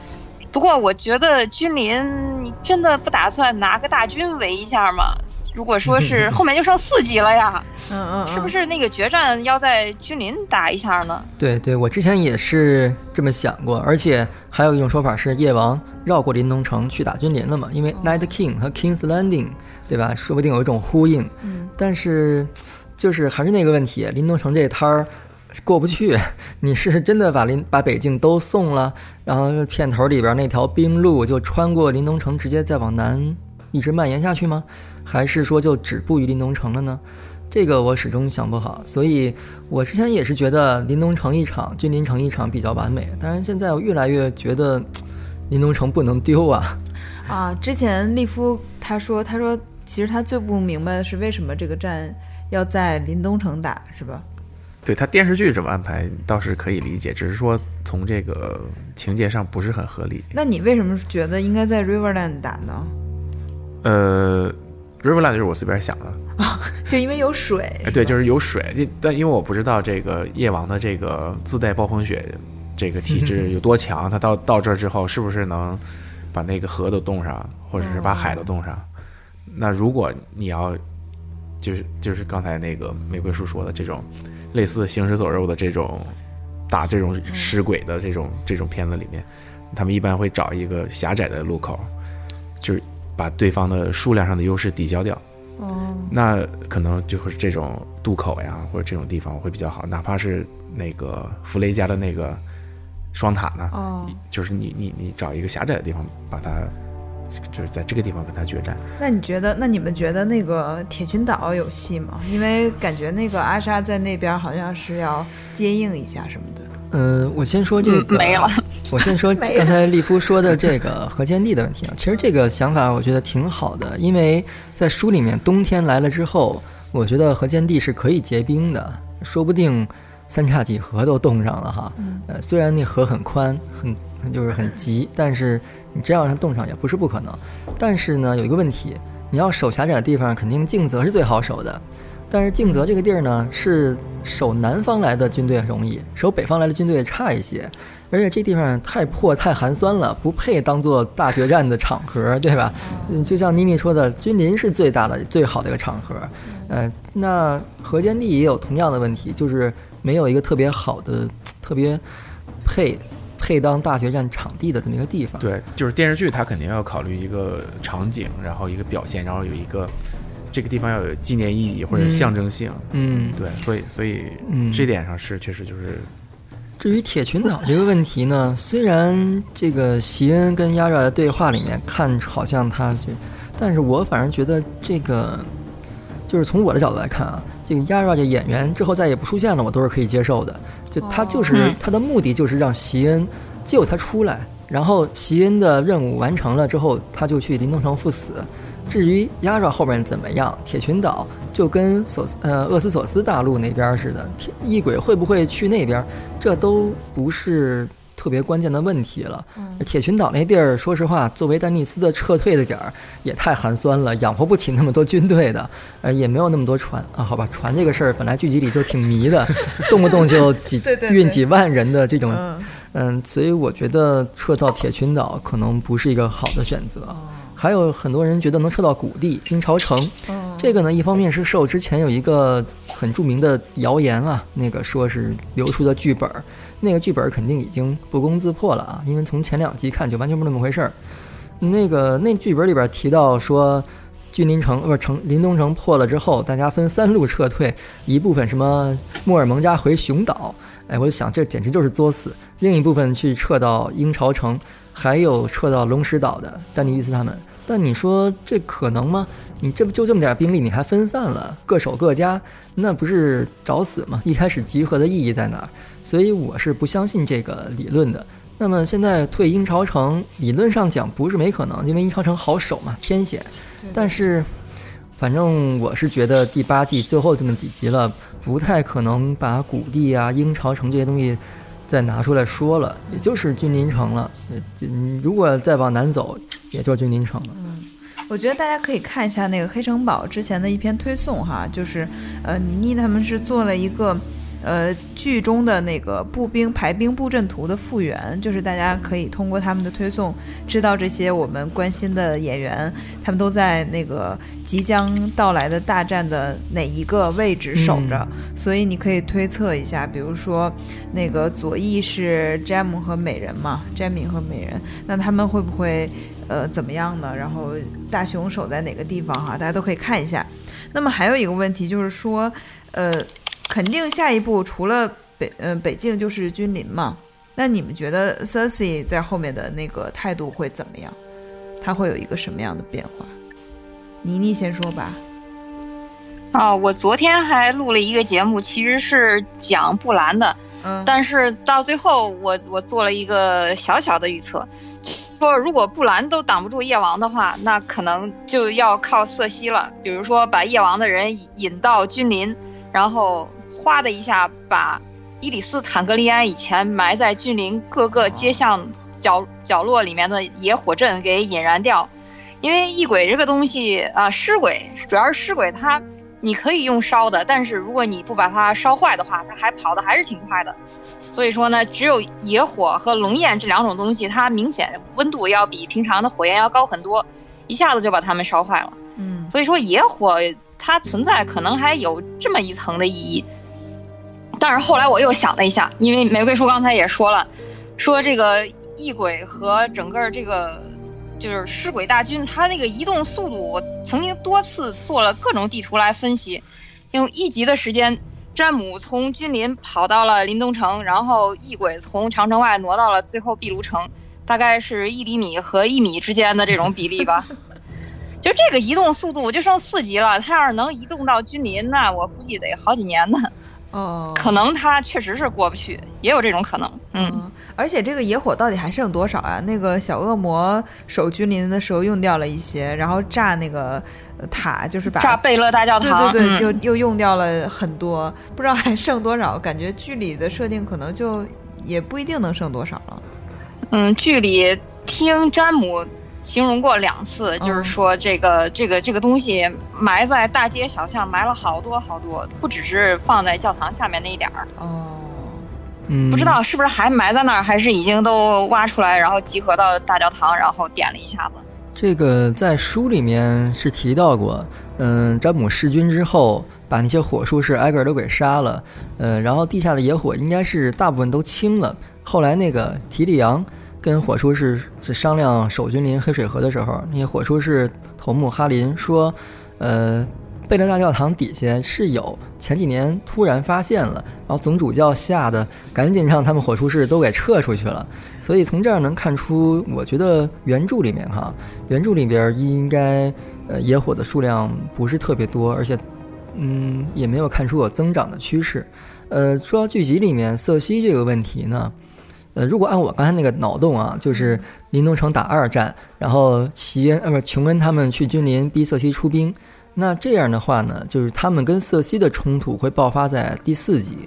Speaker 5: 不过我觉得君临，你真的不打算拿个大军围一下吗？如果说是 后面就剩四集了呀，
Speaker 2: 嗯嗯，
Speaker 5: 是不是那个决战要在君临打一下呢？
Speaker 4: 对对，我之前也是这么想过，而且还有一种说法是夜王绕过临冬城去打君临了嘛，因为 Night King 和 King's Landing，对吧？说不定有一种呼应。
Speaker 2: 嗯
Speaker 4: 但是就是还是那个问题，临冬城这摊儿过不去。你是真的把临把北境都送了，然后片头里边那条冰路就穿过临冬城，直接再往南一直蔓延下去吗？还是说就止步于林东城了呢？这个我始终想不好，所以我之前也是觉得林东城一场、君临城一场比较完美，当然现在我越来越觉得林东城不能丢啊。
Speaker 2: 啊，之前利夫他说他说其实他最不明白的是为什么这个战要在林东城打，是吧？
Speaker 3: 对他电视剧这么安排倒是可以理解，只是说从这个情节上不是很合理。
Speaker 2: 那你为什么觉得应该在 Riverland 打呢？
Speaker 3: 呃，Riverland 就是我随便想的，
Speaker 2: 就因为有水，
Speaker 3: 哎，对，就是是有水，但因为我不知道这个夜王的这个自带暴风雪这个体质 有多强，他到到这儿之后是不是能把那个河都冻上，或者是把海都冻上？那如果你要就是就是刚才那个玫瑰树说的这种类似行尸走肉的这种打这种尸鬼的这种这种片子里面，他们一般会找一个狭窄的路口，就是把对方的数量上的优势抵消掉。
Speaker 2: 哦，
Speaker 3: 那可能就是这种渡口呀，或者这种地方会比较好，哪怕是那个弗雷家的那个双塔呢，
Speaker 2: 哦，
Speaker 3: 就是你你你找一个狭窄的地方把它，就是在这个地方跟他决战。
Speaker 2: 那你觉得，那你们觉得那个铁群岛有戏吗？因为感觉那个阿莎在那边好像是要接应一下什么的。
Speaker 4: 嗯，我先说这个，
Speaker 5: 没了。
Speaker 4: 我先说刚才利夫说的这个河间地的问题啊，其实这个想法我觉得挺好的，因为在书里面冬天来了之后，我觉得河间地是可以结冰的，说不定三叉戟河都冻上了哈。呃，虽然那河很宽，很就是很急，但是你真要让它冻上也不是不可能。但是呢，有一个问题，你要守狭窄的地方，肯定静泽是最好守的。但是静泽这个地儿呢，是守南方来的军队容易，守北方来的军队差一些。而且这地方太破太寒酸了，不配当做大决战的场合，对吧？嗯，就像妮妮说的，君临是最大的、最好的一个场合。呃，那河间地也有同样的问题，就是没有一个特别好的、特别配配当大决战场地的这么一个地方。
Speaker 3: 对，就是电视剧它肯定要考虑一个场景，然后一个表现，然后有一个这个地方要有纪念意义或者
Speaker 4: 嗯
Speaker 3: 象征性。
Speaker 4: 嗯，
Speaker 3: 对，所以所以
Speaker 4: 嗯
Speaker 3: 这点上是确实就是
Speaker 4: 至于铁群岛这个问题呢，虽然这个席恩跟亚热的对话里面看好像他这，但是我反而觉得这个，就是从我的角度来看啊，这个亚热这演员之后再也不出现了，我都是可以接受的。就他就是、
Speaker 5: 嗯
Speaker 4: 他的目的就是让席恩救他出来，然后席恩的任务完成了之后，他就去临冬城赴死。至于压着后面怎么样，铁群岛就跟索斯呃厄斯索斯大陆那边似的，铁异鬼会不会去那边，这都不是特别关键的问题了。铁群岛那地儿，说实话，作为丹尼斯的撤退的点儿，也太寒酸了，养活不起那么多军队的，呃，也没有那么多船啊。好吧，船这个事儿本来剧集里就挺迷的，动不动就几运几万人的这种，
Speaker 2: 嗯，
Speaker 4: 嗯，所以我觉得撤到铁群岛可能不是一个好的选择。
Speaker 2: 哦
Speaker 4: 还有很多人觉得能撤到谷地鹰巢城，
Speaker 2: 哦，
Speaker 4: 这个呢，一方面是受之前有一个很著名的谣言啊，那个说是流出的剧本儿，那个剧本儿肯定已经不攻自破了啊，因为从前两集看就完全不是那么回事儿。那个那剧本里边提到说，君临城呃不是城临冬城破了之后，大家分三路撤退，一部分什么莫尔蒙加回熊岛，哎，我就想这简直就是作死；另一部分去撤到鹰巢城，还有撤到龙石岛的丹尼伊斯他们。但你说这可能吗？你这不就这么点兵力，你还分散了，各守各家，那不是找死吗？一开始集合的意义在哪儿？所以我是不相信这个理论的。那么现在退鹰巢城，理论上讲不是没可能，因为鹰巢城好守嘛，天险。但是，反正我是觉得第八季最后这么几集了，不太可能把谷地啊、鹰巢城这些东西再拿出来说了，也就是君临城了。嗯如果再往南走，也就君临城了。
Speaker 2: 嗯我觉得大家可以看一下那个黑城堡之前的一篇推送哈，就是呃倪妮他们是做了一个呃剧中的那个步兵排兵布阵图的复原，就是大家可以通过他们的推送知道这些我们关心的演员，他们都在那个即将到来的大战的哪一个位置守着，所以你可以推测一下，比如说那个左翼是詹姆和美人嘛，詹米和美人，那他们会不会？呃，怎么样呢？然后大雄守在哪个地方哈？大家都可以看一下。那么还有一个问题就是说，呃，肯定下一步除了北呃北境就是君临嘛。那你们觉得 Cersei 在后面的那个态度会怎么样？他会有一个什么样的变化？妮妮先说吧。
Speaker 5: 哦，我昨天还录了一个节目，其实是讲布兰的，
Speaker 2: 嗯，
Speaker 5: 但是到最后我我做了一个小小的预测。说如果布兰都挡不住夜王的话，那可能就要靠瑟西了。比如说把夜王的人引到君临，然后哗的一下把伊里斯坦格利安以前埋在峻岭各个街巷角角落里面的野火阵给引燃掉。因为异鬼这个东西啊，尸鬼主要是尸鬼，它你可以用烧的，但是如果你不把它烧坏的话，它还跑的还是挺快的。所以说呢，只有野火和龙焰这两种东西，它明显温度要比平常的火焰要高很多，一下子就把它们烧坏了。
Speaker 2: 嗯，
Speaker 5: 所以说野火它存在可能还有这么一层的意义。但是后来我又想了一下，因为玫瑰叔刚才也说了，说这个异鬼和整个这个就是尸鬼大军，它那个移动速度，我曾经多次做了各种地图来分析，用一集的时间。詹姆从君临跑到了临冬城，然后异鬼从长城外挪到了最后壁炉城，大概是一厘米和一米之间的这种比例吧。就这个移动速度我就剩四级了，他要是能移动到君临，那我估计得好几年呢。
Speaker 2: 哦，
Speaker 5: 可能他确实是过不去，也有这种可能。嗯，
Speaker 2: 而且这个野火到底还剩多少啊？那个小恶魔守君临的时候用掉了一些，然后炸那个塔，就是把
Speaker 5: 炸贝勒大教堂，
Speaker 2: 对对对，
Speaker 5: 嗯
Speaker 2: 就又用掉了很多，不知道还剩多少。感觉剧里的设定可能就也不一定能剩多少了。
Speaker 5: 嗯，剧里听詹姆形容过两次，就是说这个这个这个东西埋在大街小巷，埋了好多好多，不只是放在教堂下面那一点儿。
Speaker 2: 哦，
Speaker 4: 嗯，
Speaker 5: 不知道是不是还埋在那儿，还是已经都挖出来，然后集合到大教堂，然后点了一下子。
Speaker 4: 这个在书里面是提到过，嗯，詹姆弑君之后，把那些火术士挨个儿都给杀了，嗯，然后地下的野火应该是大部分都清了。后来那个提里昂跟火术士是商量守君临黑水河的时候，那些火术士头目哈林说，呃，贝勒大教堂底下是有前几年突然发现了，然后总主教吓得赶紧让他们火术士都给撤出去了。所以从这儿能看出，我觉得原著里面哈，原著里边应该呃野火的数量不是特别多，而且嗯也没有看出有增长的趋势。呃，说到剧集里面瑟西这个问题呢，呃，如果按我刚才那个脑洞啊，就是林东城打二战，然后齐恩呃不琼恩他们去君临逼瑟西出兵，那这样的话呢，就是他们跟瑟西的冲突会爆发在第四集，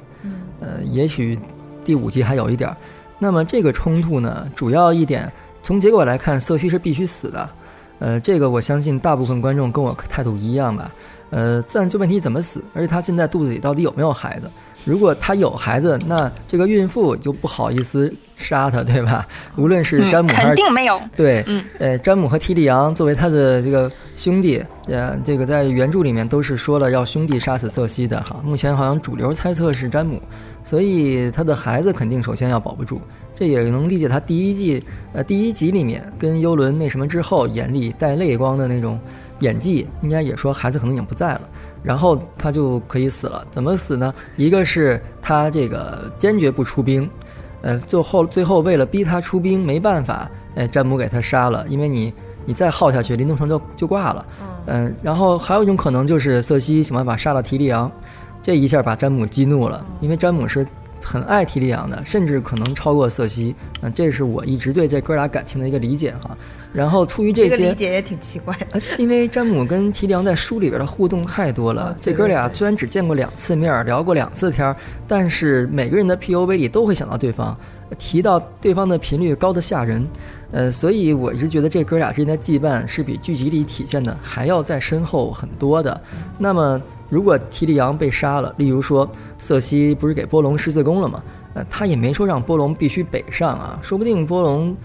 Speaker 4: 呃，也许第五集还有一点儿。那么这个冲突呢，主要一点从结果来看，瑟西是必须死的。呃，这个我相信大部分观众跟我态度一样吧。呃，但就问题怎么死，而且他现在肚子里到底有没有孩子？如果他有孩子，那这个孕妇就不好意思杀他，对吧？无论是詹姆还是、
Speaker 5: 肯定没有。
Speaker 4: 对，
Speaker 5: 嗯，
Speaker 4: 呃，詹姆和提里昂作为他的这个兄弟，呃，这个在原著里面都是说了要兄弟杀死瑟西的哈。目前好像主流猜测是詹姆，所以他的孩子肯定首先要保不住。这也能理解他第一季呃第一集里面跟幽伦那什么之后，眼里带泪光的那种演技，应该也说孩子可能已经不在了。然后他就可以死了，怎么死呢？一个是他这个坚决不出兵，呃，最后最后为了逼他出兵，没办法，哎，詹姆给他杀了，因为你你再耗下去，林东城就就挂了，嗯、然后还有一种可能就是瑟西想办法杀了提利昂，这一下把詹姆激怒了，因为詹姆是很爱提利昂的，甚至可能超过瑟西，嗯、这是我一直对这哥俩感情的一个理解哈。然后出于这
Speaker 2: 这个
Speaker 4: 些，
Speaker 2: 理解也挺奇怪的。
Speaker 4: 呃，因为詹姆跟提里昂在书里边的互动太多了，这哥俩虽然只见过两次面儿，聊过两次天儿，但是每个人的 POV 里都会想到对方，提到对方的频率高的吓人。呃，所以我一直觉得这哥俩之间的羁绊是比剧集里体现的还要再深厚很多的。那么，如果提里昂被杀了，例如说瑟西不是给波隆十字弓了吗？呃，他也没说让波隆必须北上啊，说不定波隆。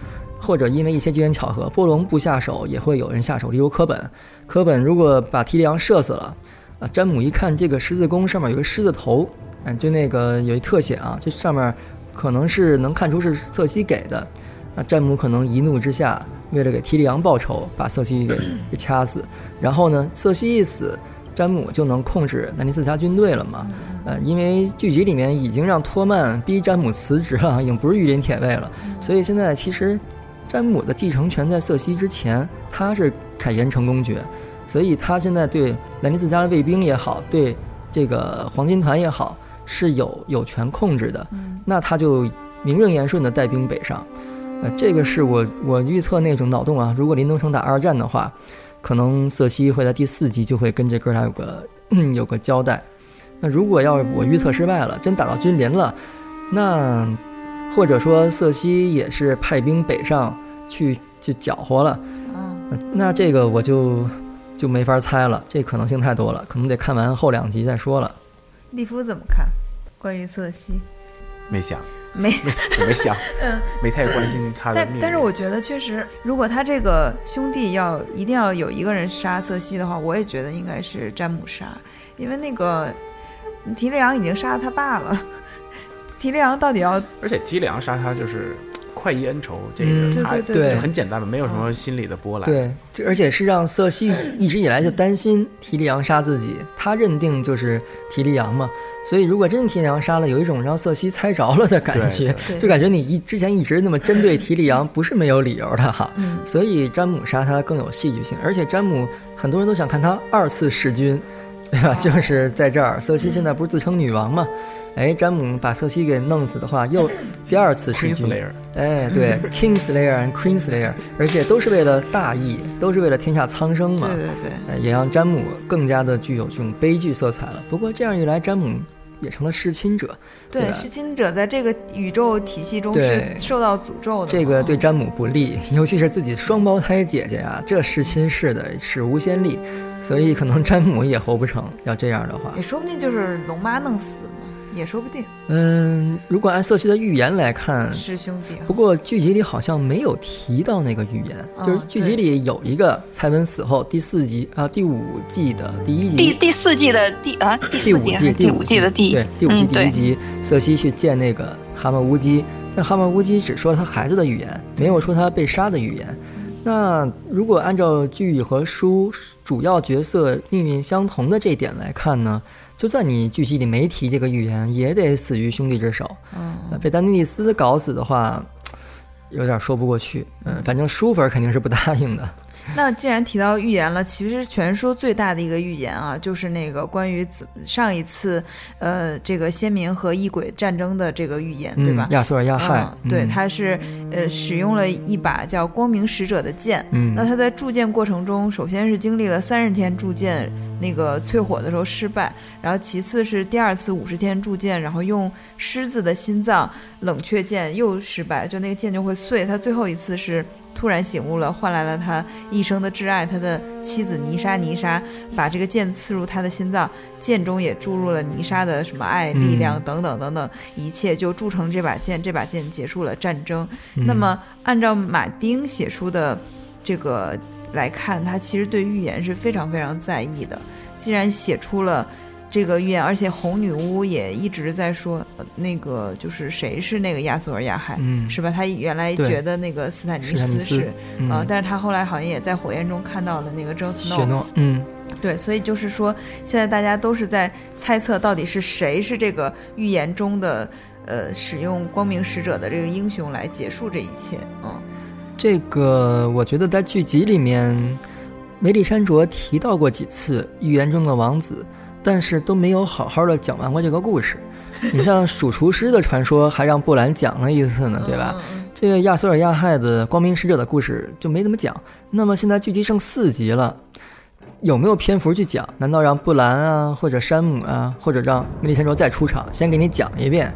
Speaker 4: 或者因为一些机缘巧合，波隆不下手，也会有人下手。例如科本，科本如果把提里昂射死了，啊，詹姆一看这个十字弓上面有个狮子头，嗯，就那个有一特写啊，这上面可能是能看出是瑟西给的，啊，詹姆可能一怒之下，为了给提里昂报仇，把瑟西给给掐死，然后呢，瑟西一死，詹姆就能控制南尼斯家军队了嘛。呃，因为剧集里面已经让托曼逼詹姆辞职了，已经不是御林铁卫了，所以现在其实。詹姆的继承权在瑟西之前，他是凯岩城公爵，所以他现在对兰尼斯家的卫兵也好，对这个黄金团也好，是有有权控制的。那他就名正言顺的带兵北上。呃，这个是我我预测那种脑洞啊。如果林东城打二战的话，可能瑟西会在第四集就会跟这哥俩有个 有个交代。那如果要是我预测失败了，真打到君临了，那或者说瑟西也是派兵北上。去就搅和了，
Speaker 2: 嗯，
Speaker 4: 那这个我就就没法猜了，这可能性太多了，可能得看完后两集再说了。
Speaker 2: 利夫怎么看？关于瑟西，
Speaker 3: 没想，
Speaker 2: 没。
Speaker 3: 我没想，
Speaker 2: 嗯，
Speaker 3: 没太关心他的
Speaker 2: 但
Speaker 3: 命运。
Speaker 2: 但是我觉得确实，如果他这个兄弟要一定要有一个人杀瑟西的话，我也觉得应该是詹姆杀，因为那个 提利昂已经杀了他爸了，提利昂到底要
Speaker 3: 而且提里昂杀他就是快意恩仇，这
Speaker 4: 嗯
Speaker 3: 个他
Speaker 2: 对对
Speaker 3: 很简单的，没有什么心理的波澜。
Speaker 4: 对，这而且是让瑟西一直以来就担心提利昂杀自己，他认定就是提利昂嘛，所以如果真提利昂杀了，有一种让瑟西猜着了的感觉，
Speaker 2: 对
Speaker 4: 就感觉你一之前一直那么针对提利昂，不是没有理由的哈。
Speaker 2: 嗯
Speaker 4: 所以詹姆杀他更有戏剧性，而且詹姆很多人都想看他二次弑君，对吧？就是在这儿，瑟西现在不是自称女王吗？哎，詹姆把瑟西给弄死的话，又 第二次弑君。
Speaker 3: Queenslayer，
Speaker 4: 哎，对，Kingslayer and Queenslayer，而且都是为了大义，都是为了天下苍生嘛
Speaker 2: 对。对对，
Speaker 4: 呃也让詹姆更加的具有这种悲剧色彩了。不过这样一来，詹姆也成了弑亲者，对
Speaker 2: 弑亲者在这个宇宙体系中是受到诅咒的。
Speaker 4: 这个对詹姆不利，尤其是自己双胞胎姐姐啊，这弑亲弑的史无先例，所以可能詹姆也活不成。要这样的话
Speaker 2: 也，说不定就是龙妈弄死的嘛，也说不定。
Speaker 4: 嗯，如果按瑟西的预言来看，
Speaker 2: 是兄弟。
Speaker 4: 不过剧集里好像没有提到那个预言，
Speaker 2: 哦
Speaker 4: 就是剧集里有一个蔡文死后第四集啊第五季的第一集，
Speaker 5: 第第四季的第啊第
Speaker 4: 五季
Speaker 5: 第五季的第一
Speaker 4: 第五季第一集，瑟西去见那个蛤蟆乌鸡，但蛤蟆乌鸡只说他孩子的预言，没有说他被杀的预言。那如果按照剧和书主要角色命运相同的这一点来看呢，就算你剧集里没提这个预言，也得死于兄弟之手。
Speaker 2: 嗯，
Speaker 4: 呃被丹尼利斯搞死的话，有点说不过去。嗯，反正书粉肯定是不答应的。
Speaker 2: 那既然提到预言了，其实全书最大的一个预言啊，就是那个关于子上一次呃这个先民和异鬼战争的这个预言，对吧
Speaker 4: 嗯，？亚索尔亚亥，
Speaker 2: 嗯，对，
Speaker 4: 嗯
Speaker 2: 他是呃使用了一把叫光明使者的剑。
Speaker 4: 嗯，
Speaker 2: 那他在铸剑过程中，首先是经历了三十天铸剑那个淬火的时候失败，然后其次是第二次五十天铸剑，然后用狮子的心脏冷却剑又失败，就那个剑就会碎。他最后一次是突然醒悟了，换来了他一生的挚爱，他的妻子泥沙。泥沙把这个剑刺入他的心脏，剑中也注入了泥沙的什么爱、力量等等等等，一切就铸成这把剑。这把剑结束了战争。
Speaker 4: 嗯
Speaker 2: 那么，按照马丁写书的这个来看，他其实对预言是非常非常在意的。既然写出了这个预言，而且红女巫也一直在说，呃那个就是谁是那个亚索尔亚海，
Speaker 4: 嗯，
Speaker 2: 是吧？他原来觉得那个斯坦尼斯是，
Speaker 4: 嗯。
Speaker 2: 啊、但是他后来好像也在火焰中看到了那个 Jon
Speaker 4: 雪
Speaker 2: Snow，
Speaker 4: 诺，嗯，
Speaker 2: 对，所以就是说，现在大家都是在猜测到底是谁是这个预言中的。呃，使用光明使者的这个英雄来结束这一切，嗯，
Speaker 4: 这个我觉得在剧集里面，梅丽山卓提到过几次预言中的王子，但是都没有好好的讲完过这个故事。你像鼠厨师的传说，还让布兰讲了一次呢，对吧？
Speaker 2: 嗯？
Speaker 4: 这个亚索尔亚亥的光明使者的故事就没怎么讲。那么现在剧集剩四集了，有没有篇幅去讲？难道让布兰啊，或者山姆啊，或者让梅丽珊卓再出场，先给你讲一遍，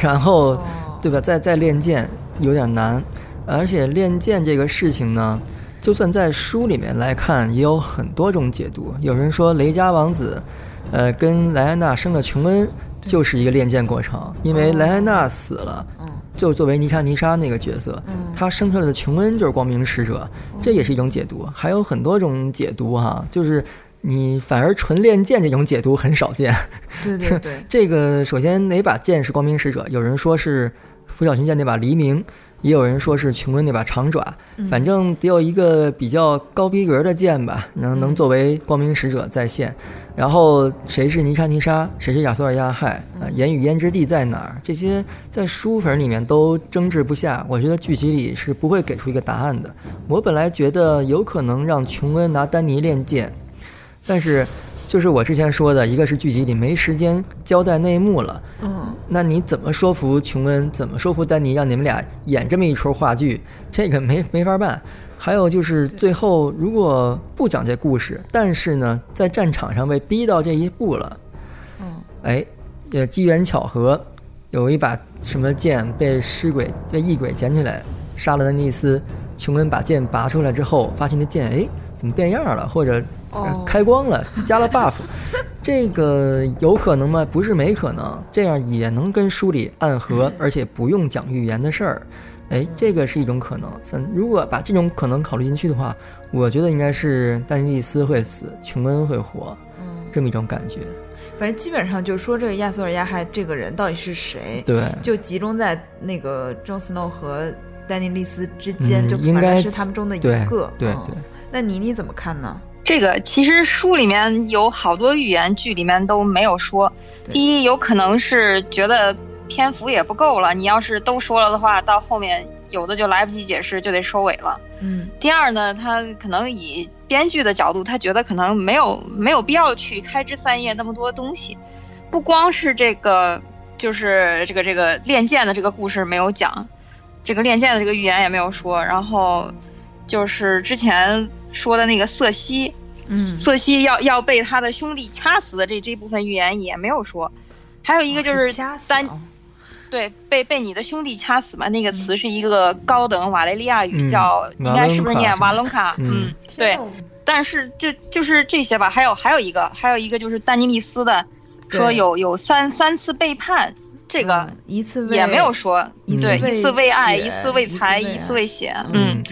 Speaker 4: 然后
Speaker 2: 哦
Speaker 4: 对吧？再再练剑有点难，而且练剑这个事情呢，就算在书里面来看，也有很多种解读。有人说雷加王子，呃，跟莱安娜生了琼恩，就是一个练剑过程，因为莱安娜死了，
Speaker 2: 嗯
Speaker 4: 就作为妮莎妮莎那个角色，
Speaker 2: 嗯
Speaker 4: 她生出来的琼恩就是光明使者，这也是一种解读。还有很多种解读哈，就是你反而纯练剑这种解读很少见。
Speaker 2: 对对对，
Speaker 4: 这个首先哪把剑是光明使者？有人说是拂晓群剑那把黎明，也有人说是琼恩那把长爪，
Speaker 2: 嗯
Speaker 4: 反正得有一个比较高逼格的剑吧，能能作为光明使者在线。然后谁是尼莎尼莎，谁是亚索尔亚亥啊？言语焉之地在哪儿？这些在书粉里面都争执不下。我觉得剧集里是不会给出一个答案的。我本来觉得有可能让琼恩拿丹尼练剑，但是就是我之前说的，一个是剧集里没时间交代内幕了，
Speaker 2: 嗯
Speaker 4: 那你怎么说服琼恩？怎么说服丹尼，让你们俩演这么一出话剧？这个没没法办。还有就是最后如果不讲这故事，但是呢，在战场上被逼到这一步了，
Speaker 2: 嗯
Speaker 4: 哎，也机缘巧合，有一把什么剑被尸鬼、被异鬼捡起来，杀了丹尼斯。琼恩把剑拔出来之后，发现那剑哎怎么变样了，或者、开光了，加了 buff。这个有可能吗？不是没可能，这样也能跟书里暗合，而且不用讲预言的事儿。哎，这个是一种可能。三如果把这种可能考虑进去的话，我觉得应该是丹尼利斯会死，琼恩会活，
Speaker 2: 嗯，
Speaker 4: 这么一种感觉。
Speaker 2: 反正基本上就是说这个亚索尔亚亥这个人到底是谁，
Speaker 4: 对，
Speaker 2: 就集中在那个 Jon Snow 和丹尼利斯之间，
Speaker 4: 嗯
Speaker 2: 就
Speaker 4: 应该
Speaker 2: 是他们中的一
Speaker 4: 对
Speaker 2: 个。嗯
Speaker 4: 对对，
Speaker 2: 那倪妮怎么看呢？
Speaker 5: 这个其实书里面有好多预言，剧里面都没有说。第一，有可能是觉得篇幅也不够了，你要是都说了的话，到后面有的就来不及解释，就得收尾了。
Speaker 2: 嗯
Speaker 5: 第二呢，他可能以编剧的角度，他觉得可能没有没有必要去开枝散叶那么多东西，不光是这个，就是这个这个练剑的这个故事没有讲，这个练剑的这个预言也没有说，然后就是之前说的那个瑟西，
Speaker 2: 嗯
Speaker 5: 瑟西要要被他的兄弟掐死的这这部分预言也没有说，还有一个就
Speaker 2: 哦是
Speaker 5: 是单
Speaker 2: 掐死啊
Speaker 5: 对，被被你的兄弟掐死嘛？那个词是一个高等瓦雷利亚语，
Speaker 4: 嗯
Speaker 5: 叫应该是不是念瓦
Speaker 4: 瓦
Speaker 5: 隆卡？
Speaker 4: 嗯
Speaker 5: 嗯，对。但是就就是这些吧，还有还有一个，还有一个就是丹尼利斯的，说有有三三次背叛，这个
Speaker 2: 嗯一次
Speaker 5: 也没有说，对，
Speaker 2: 一次为
Speaker 5: 一次为爱，一次为财，一
Speaker 2: 一次为爱
Speaker 5: 次为血，
Speaker 2: 嗯
Speaker 5: 嗯，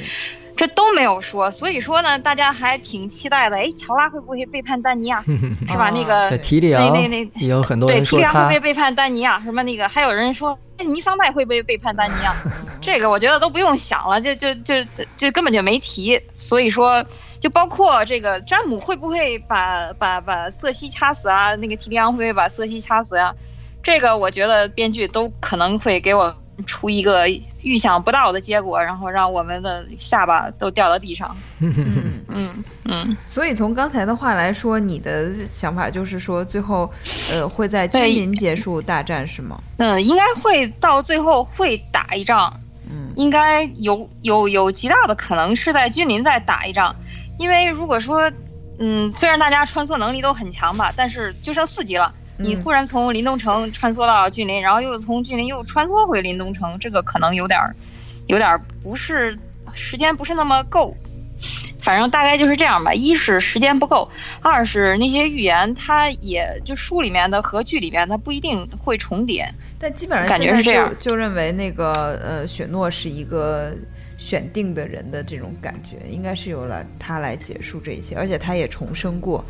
Speaker 5: 这都没有说，所以说呢，大家还挺期待的。哎，乔拉会不会背叛丹尼亚？是吧？
Speaker 2: 哦
Speaker 5: 那个
Speaker 4: 在提里昂
Speaker 5: 那那
Speaker 4: 也有很多
Speaker 5: 对，提里昂会
Speaker 4: 人说他
Speaker 5: 不会背叛丹尼亚？什么那个，还有人说，哎，尼桑代会不会背叛丹尼亚？这个我觉得都不用想了，就就就就根本就没提。所以说，就包括这个詹姆会不会把把把瑟西掐死啊？那个提利昂会不会把瑟西掐死呀、这个我觉得编剧都可能会给我出一个预想不到的结果，然后让我们的下巴都掉到地上。
Speaker 2: 嗯。
Speaker 5: 嗯嗯，
Speaker 2: 所以从刚才的话来说，你的想法就是说，最后，呃，会在君
Speaker 5: 对
Speaker 2: 临结束大战是吗？
Speaker 5: 嗯，应该会到最后会打一仗。
Speaker 2: 嗯
Speaker 5: 应该有有有极大的可能是在君临再打一仗，因为如果说，嗯，虽然大家穿梭能力都很强吧，但是就剩四级了，你
Speaker 2: 嗯
Speaker 5: 忽然从林东城穿梭到峻林，然后又从峻林又穿梭回林东城，这个可能有点儿，有点儿不是时间不是那么够。反正大概就是这样吧。一是时间不够，二是那些预言，它也就书里面的和剧里面，它不一定会重叠。
Speaker 2: 但基本上
Speaker 5: 感觉是这样
Speaker 2: 就就认为那个呃，雪诺是一个选定的人的这种感觉，应该是由了他来结束这一切，而且他也重生过，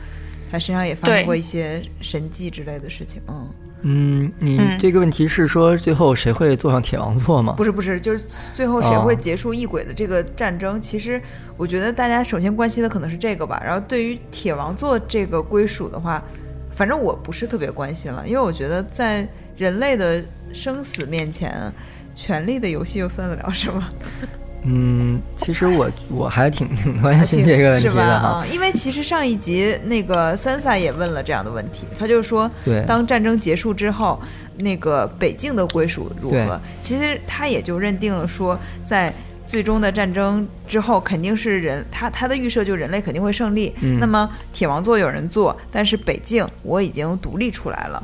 Speaker 2: 他身上也发生过一些神迹之类的事情。嗯，
Speaker 4: 嗯，你
Speaker 5: 嗯
Speaker 4: 这个问题是说最后谁会坐上铁王座吗？
Speaker 2: 不是不是，就是最后谁
Speaker 4: 哦
Speaker 2: 会结束异鬼的这个战争？其实我觉得大家首先关心的可能是这个吧。然后对于铁王座这个归属的话，反正我不是特别关心了，因为我觉得在人类的生死面前，权力的游戏又算得了什么？
Speaker 4: 嗯，其实我我还挺 挺关心这个问题
Speaker 2: 是吧？
Speaker 4: 的哈。
Speaker 2: 啊，因为其实上一集那个三萨也问了这样的问题，他就说，
Speaker 4: 对
Speaker 2: 当战争结束之后，那个北境的归属如何？其实他也就认定了说，在最终的战争之后，肯定是人，他他的预设就人类肯定会胜利。
Speaker 4: 嗯
Speaker 2: 那么铁王座有人做，但是北境我已经独立出来了。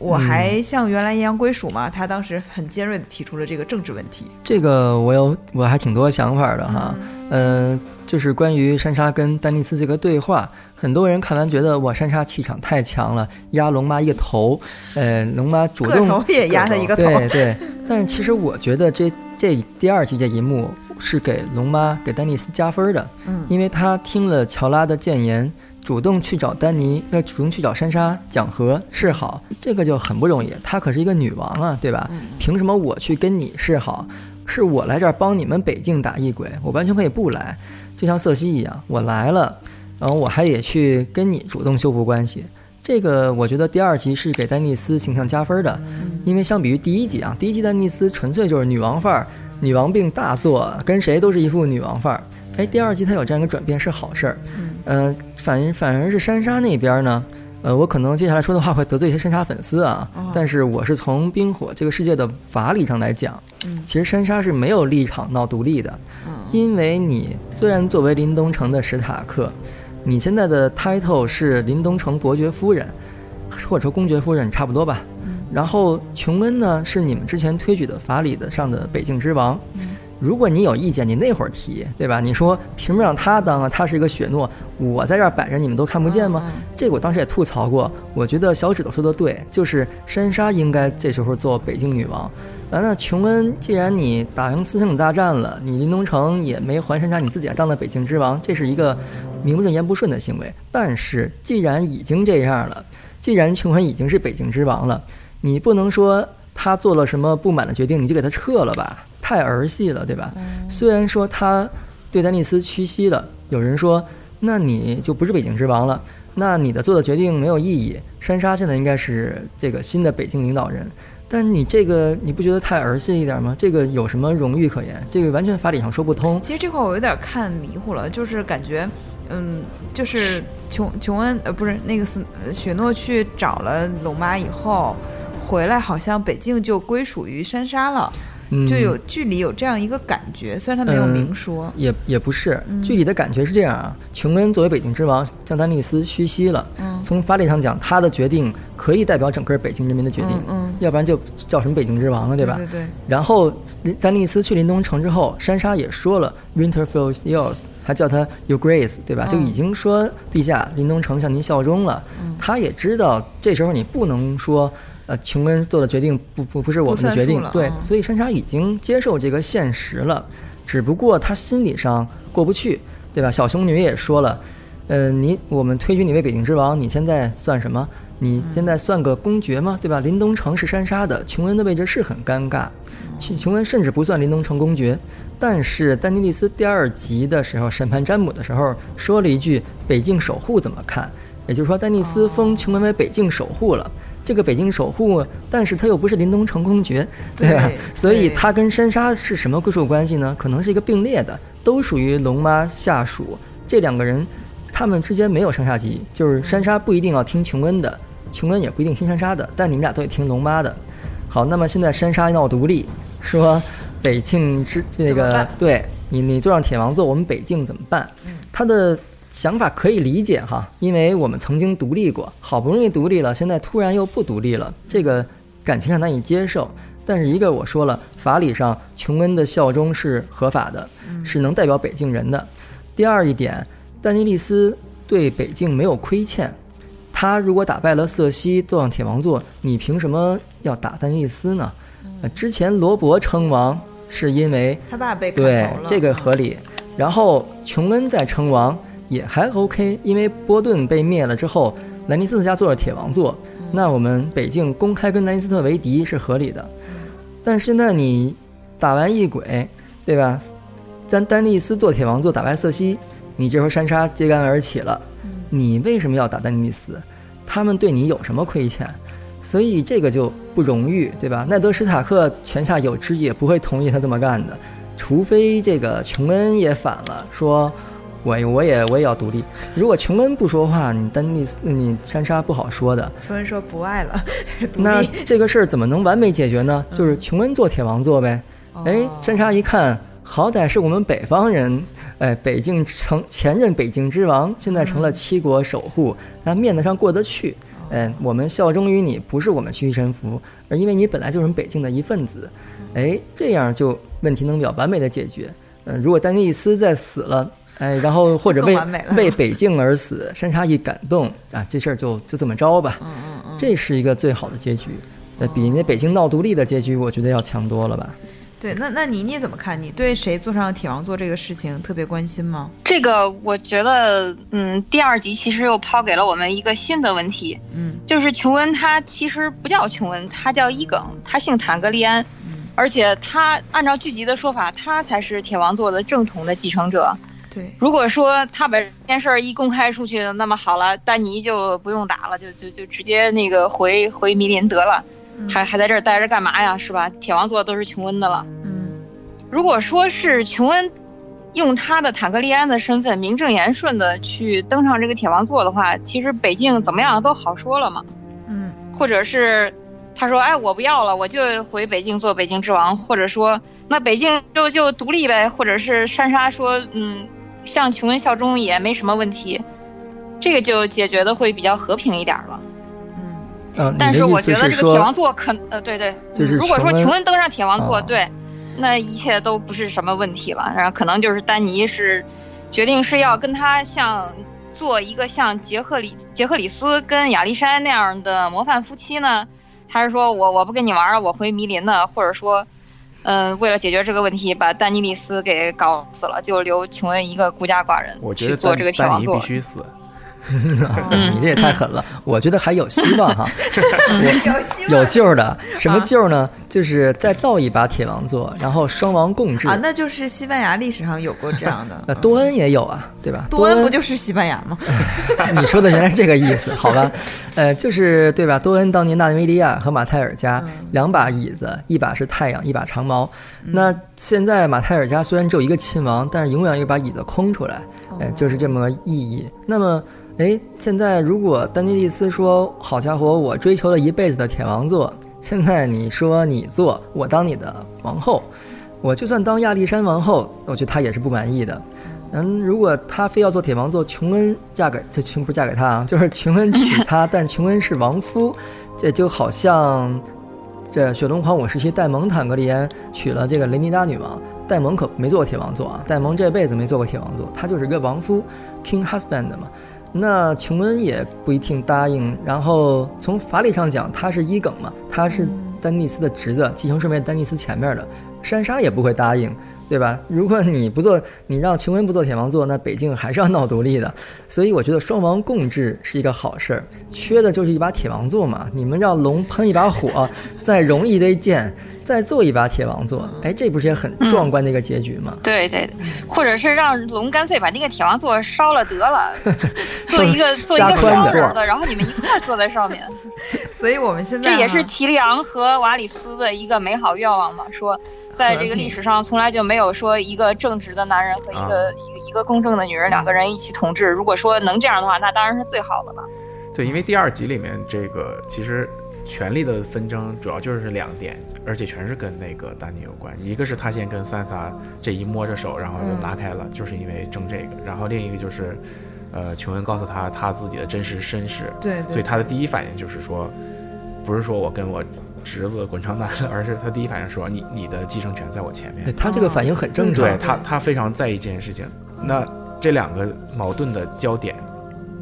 Speaker 2: 我
Speaker 4: 嗯
Speaker 2: 还像原来一样归属吗？他当时很尖锐的提出了这个政治问题。
Speaker 4: 这个我有我还挺多想法的哈。嗯、就是关于珊莎跟丹尼斯这个对话，很多人看完觉得哇，珊莎气场太强了，压龙妈一个头，呃，龙妈主动
Speaker 2: 也压他一个头。
Speaker 4: 对对，但是其实我觉得这这第二集这一幕是给龙妈给丹尼斯加分的，
Speaker 2: 嗯
Speaker 4: 因为他听了乔拉的谏言，主动去找丹尼，呃，主动去找珊莎讲和示好，这个就很不容易。她可是一个女王啊，对吧？
Speaker 2: 嗯
Speaker 4: 凭什么我去跟你示好？是我来这儿帮你们北境打异鬼，我完全可以不来，就像瑟西一样，我来了，然后我还得去跟你主动修复关系。这个我觉得第二集是给丹尼斯形象加分的，因为相比于第一集啊，第一集丹尼斯纯粹就是女王范儿，女王病大作，跟谁都是一副女王范儿。哎，第二集他有这样一个转变是好事儿，嗯、反反而是珊莎那边呢，呃，我可能接下来说的话会得罪一些珊莎粉丝啊，但是我是从冰火这个世界的法理上来讲，
Speaker 2: 嗯
Speaker 4: 其实珊莎是没有立场闹独立的，因为你虽然作为林东城的史塔克，你现在的 title 是林东城伯爵夫人，或者说公爵夫人差不多吧。然后琼恩呢是你们之前推举的法理的上的北境之王。如果你有意见，你那会儿提，对吧？你说凭什么让他当啊？他是一个雪诺，我在这儿摆着，你们都看不见吗？这个我当时也吐槽过。我觉得小指头说的对，就是珊莎应该这时候做北境女王。完了琼恩，既然你打赢四圣大战了，你林东城也没还珊莎，你自己还当了北境之王，这是一个名不正言不顺的行为。但是既然已经这样了，既然琼恩已经是北境之王了，你不能说他做了什么不满的决定，你就给他撤了吧，太儿戏了，对吧？虽然说他对丹尼斯屈膝了，有人说，那你就不是北京之王了，那你的做的决定没有意义。山莎现在应该是这个新的北京领导人，但你这个你不觉得太儿戏一点吗？这个有什么荣誉可言？这个完全法理上说不通。
Speaker 2: 其实这块我有点看迷糊了，就是感觉，嗯，就是琼琼恩呃不是那个斯呃雪诺去找了龙妈以后，回来好像北境就归属于珊莎了，
Speaker 4: 嗯，
Speaker 2: 就有剧里有这样一个感觉，虽然他没有
Speaker 4: 嗯
Speaker 2: 明说，
Speaker 4: 也也不是，
Speaker 2: 嗯
Speaker 4: 具体的感觉是这样啊。琼恩作为北京之王，向丹尼斯屈膝了。
Speaker 2: 嗯
Speaker 4: 从法理上讲，他的决定可以代表整个北京人民的决定，
Speaker 2: 嗯嗯
Speaker 4: 要不然就叫什么北京之王了，对吧？
Speaker 2: 对对，
Speaker 4: 然后丹尼斯去林东城之后，珊莎也说了 “Winterfell is yours”，还叫他 “Your Grace”，对吧？
Speaker 2: 嗯
Speaker 4: 就已经说陛下，林东城向您效忠了。
Speaker 2: 嗯
Speaker 4: 他也知道这时候你不能说，呃，琼恩做的决定不不不是我们的决定对，
Speaker 2: 嗯
Speaker 4: 所以珊莎已经接受这个现实了，只不过她心理上过不去，对吧？小熊女也说了，呃，你我们推举你为北境之王，你现在算什么？你现在算个公爵吗？对吧？林东城是珊莎的，琼恩的位置是很尴尬。琼琼恩甚至不算林东城公爵，但是丹尼利斯第二集的时候审判詹姆的时候说了一句“北境守护”怎么看？也就是说，丹尼斯封琼恩为北境守护了。这个北京守护，但是他又不是林东城公爵，对吧
Speaker 2: 对？
Speaker 4: 所以他跟山沙是什么归属关系呢？可能是一个并列的，都属于龙妈下属。这两个人，他们之间没有上下级，就是山沙不一定要听琼恩的，琼恩也不一定听山沙的，但你们俩都得听龙妈的。好，那么现在山沙闹独立，说北境之那个对你你坐上铁王座，我们北境怎么办？他的想法可以理解哈，因为我们曾经独立过，好不容易独立了，现在突然又不独立了，这个感情上难以接受。但是一个我说了，法理上琼恩的效忠是合法的，是能代表北京人的。第二一点，丹尼利斯对北境没有亏欠，他如果打败了瑟西，坐上铁王座，你凭什么要打丹尼利斯呢？呃之前罗伯称王是因为
Speaker 2: 他爸被砍
Speaker 4: 对这个合理。然后琼恩在称王也还 OK，因为波顿被灭了之后，兰尼斯特家做了铁王座，那我们北境公开跟兰尼斯特为敌是合理的。但是现在你打完异鬼，对吧？咱丹尼斯做铁王座打败瑟西，你这时候山沙揭竿而起了，你为什么要打丹尼斯？他们对你有什么亏欠？所以这个就不荣誉，对吧？奈德史塔克泉下有知也不会同意他这么干的，除非这个琼恩也反了，说我我也我也要独立。如果琼恩不说话，你丹尼斯你珊莎不好说的。
Speaker 2: 琼恩说不爱了，
Speaker 4: 那。这个事儿怎么能完美解决呢？就是琼恩做铁王座呗。哎，
Speaker 2: 哦
Speaker 4: 珊莎一看，好歹是我们北方人，哎，北境成前任北境之王，现在成了七国守护，那面子上过得去。哎，我们效忠于你，不是我们屈臣服，而因为你本来就是我们北境的一份子。哎，这样就问题能比较完美的解决。嗯、如果丹尼斯再死了，哎，然后或者为为北境而死，山茶一感动啊，这事儿就就这么着吧。
Speaker 2: 嗯嗯嗯，
Speaker 4: 这是一个最好的结局，呃，比那北京闹独立的结局，我觉得要强多了吧？
Speaker 2: 对，那那你你怎么看？你对谁坐上铁王座这个事情特别关心吗？
Speaker 5: 这个我觉得，嗯，第二集其实又抛给了我们一个新的问题，
Speaker 2: 嗯
Speaker 5: 就是琼恩他其实不叫琼恩，他叫伊耿，他姓坦格利安，而且他按照剧集的说法，他才是铁王座的正统的继承者。
Speaker 2: 对，
Speaker 5: 如果说他把这件事儿一公开出去，那么好了，丹尼就不用打了，就就就直接那个回回迷林得了，还还在这儿待着干嘛呀？是吧？铁王座都是琼恩的了。
Speaker 2: 嗯
Speaker 5: 如果说是琼恩用他的坦克利安的身份名正言顺的去登上这个铁王座的话，其实北境怎么样都好说了嘛。
Speaker 2: 嗯
Speaker 5: 或者是他说，哎，我不要了，我就回北京做北京之王，或者说那北京就就独立呗，或者是珊莎说，嗯，向琼恩效忠也没什么问题，这个就解决的会比较和平一点了。
Speaker 2: 嗯
Speaker 4: 嗯、
Speaker 5: 但是我觉得这个铁王座可呃，对对，
Speaker 4: 就是
Speaker 5: 嗯如果说
Speaker 4: 琼恩
Speaker 5: 登上铁王座，
Speaker 4: 啊
Speaker 5: 对，那一切都不是什么问题了。然后可能就是丹尼是决定是要跟他像做一个像杰克里杰克里斯跟亚历山那样的模范夫妻呢，还是说我我不跟你玩了，我回迷林呢？或者说，嗯、为了解决这个问题，把丹尼利斯给搞死了，就留琼恩一个孤家寡人
Speaker 3: 我觉得
Speaker 5: 去做这个铁王座
Speaker 3: 丹尼必。须死。
Speaker 5: 嗯
Speaker 4: 你这也太狠了，我觉得还有希望哈，
Speaker 2: 有希望
Speaker 4: 有救的。什么
Speaker 2: 啊
Speaker 4: 救呢？就是再造一把铁王座，然后双王共治。
Speaker 2: 啊，那就是西班牙历史上有过这样的。
Speaker 4: 那多恩也有啊，对吧？
Speaker 2: 多恩不就是西班牙吗？
Speaker 4: 你说的原来是这个意思，好吧？呃，就是对吧？多恩当年纳维利亚和马泰尔家
Speaker 2: 嗯
Speaker 4: 两把椅子，一把是太阳，一把长矛。那现在马泰尔家虽然只有一个亲王，但是永远有一把椅子空出来，哎，就是这么个意义。那么，哎，现在如果丹尼利斯说：“好家伙，我追求了一辈子的铁王座，现在你说你做，我当你的王后，我就算当亚历山王后，我觉得他也是不满意的。”嗯，如果他非要做铁王座，琼恩嫁给这琼不是嫁给他啊，就是琼恩娶她，但琼恩是亡夫，这就好像这雪龙狂舞时期戴蒙坦格利安娶了这个雷尼达女王，戴蒙可没做过铁王座啊，戴蒙这辈子没做过铁王座，他就是一个王夫，king husband 嘛。那琼恩也不一定答应。然后从法理上讲，他是伊耿嘛，他是丹尼斯的侄子，继承顺位丹尼斯前面的，珊莎也不会答应。对吧？如果你不做，你让琼恩不做铁王座，那北境还是要闹独立的。所以我觉得双王共治是一个好事儿，缺的就是一把铁王座嘛。你们让龙喷一把火，再融一堆剑，再做一把铁王座，哎，这不是也很壮观的一个结局吗？
Speaker 5: 对对，对或者是让龙干脆把那个铁王座烧了得了，做一个做一个
Speaker 4: 加宽的
Speaker 5: 双人的，然后你们一块儿坐在上面。
Speaker 2: 所以我们现在
Speaker 5: 这也是
Speaker 2: 哈
Speaker 5: 提里昂和瓦里斯的一个美好愿望嘛，说在这个历史上从来就没有说一个正直的男人和一个、
Speaker 3: 啊
Speaker 5: 一个一个公正的女人两个人一起统治。如果说能这样的话，那当然是最好的了。
Speaker 3: 对，因为第二集里面这个其实权力的纷争主要就是两点，而且全是跟那个丹尼有关。一个是他先跟三萨这一摸着手，然后就拿开了，就是因为争这个。然后另一个就是，呃，琼恩告诉他他自己的真实身世，
Speaker 2: 对对，
Speaker 3: 所以他的第一反应就是说，不是说我跟我侄子滚床单了，而是他第一反应说你你的继承权在我前面。
Speaker 4: 他这个反应很正常。
Speaker 3: 对他，他非常在意这件事情。那这两个矛盾的焦点，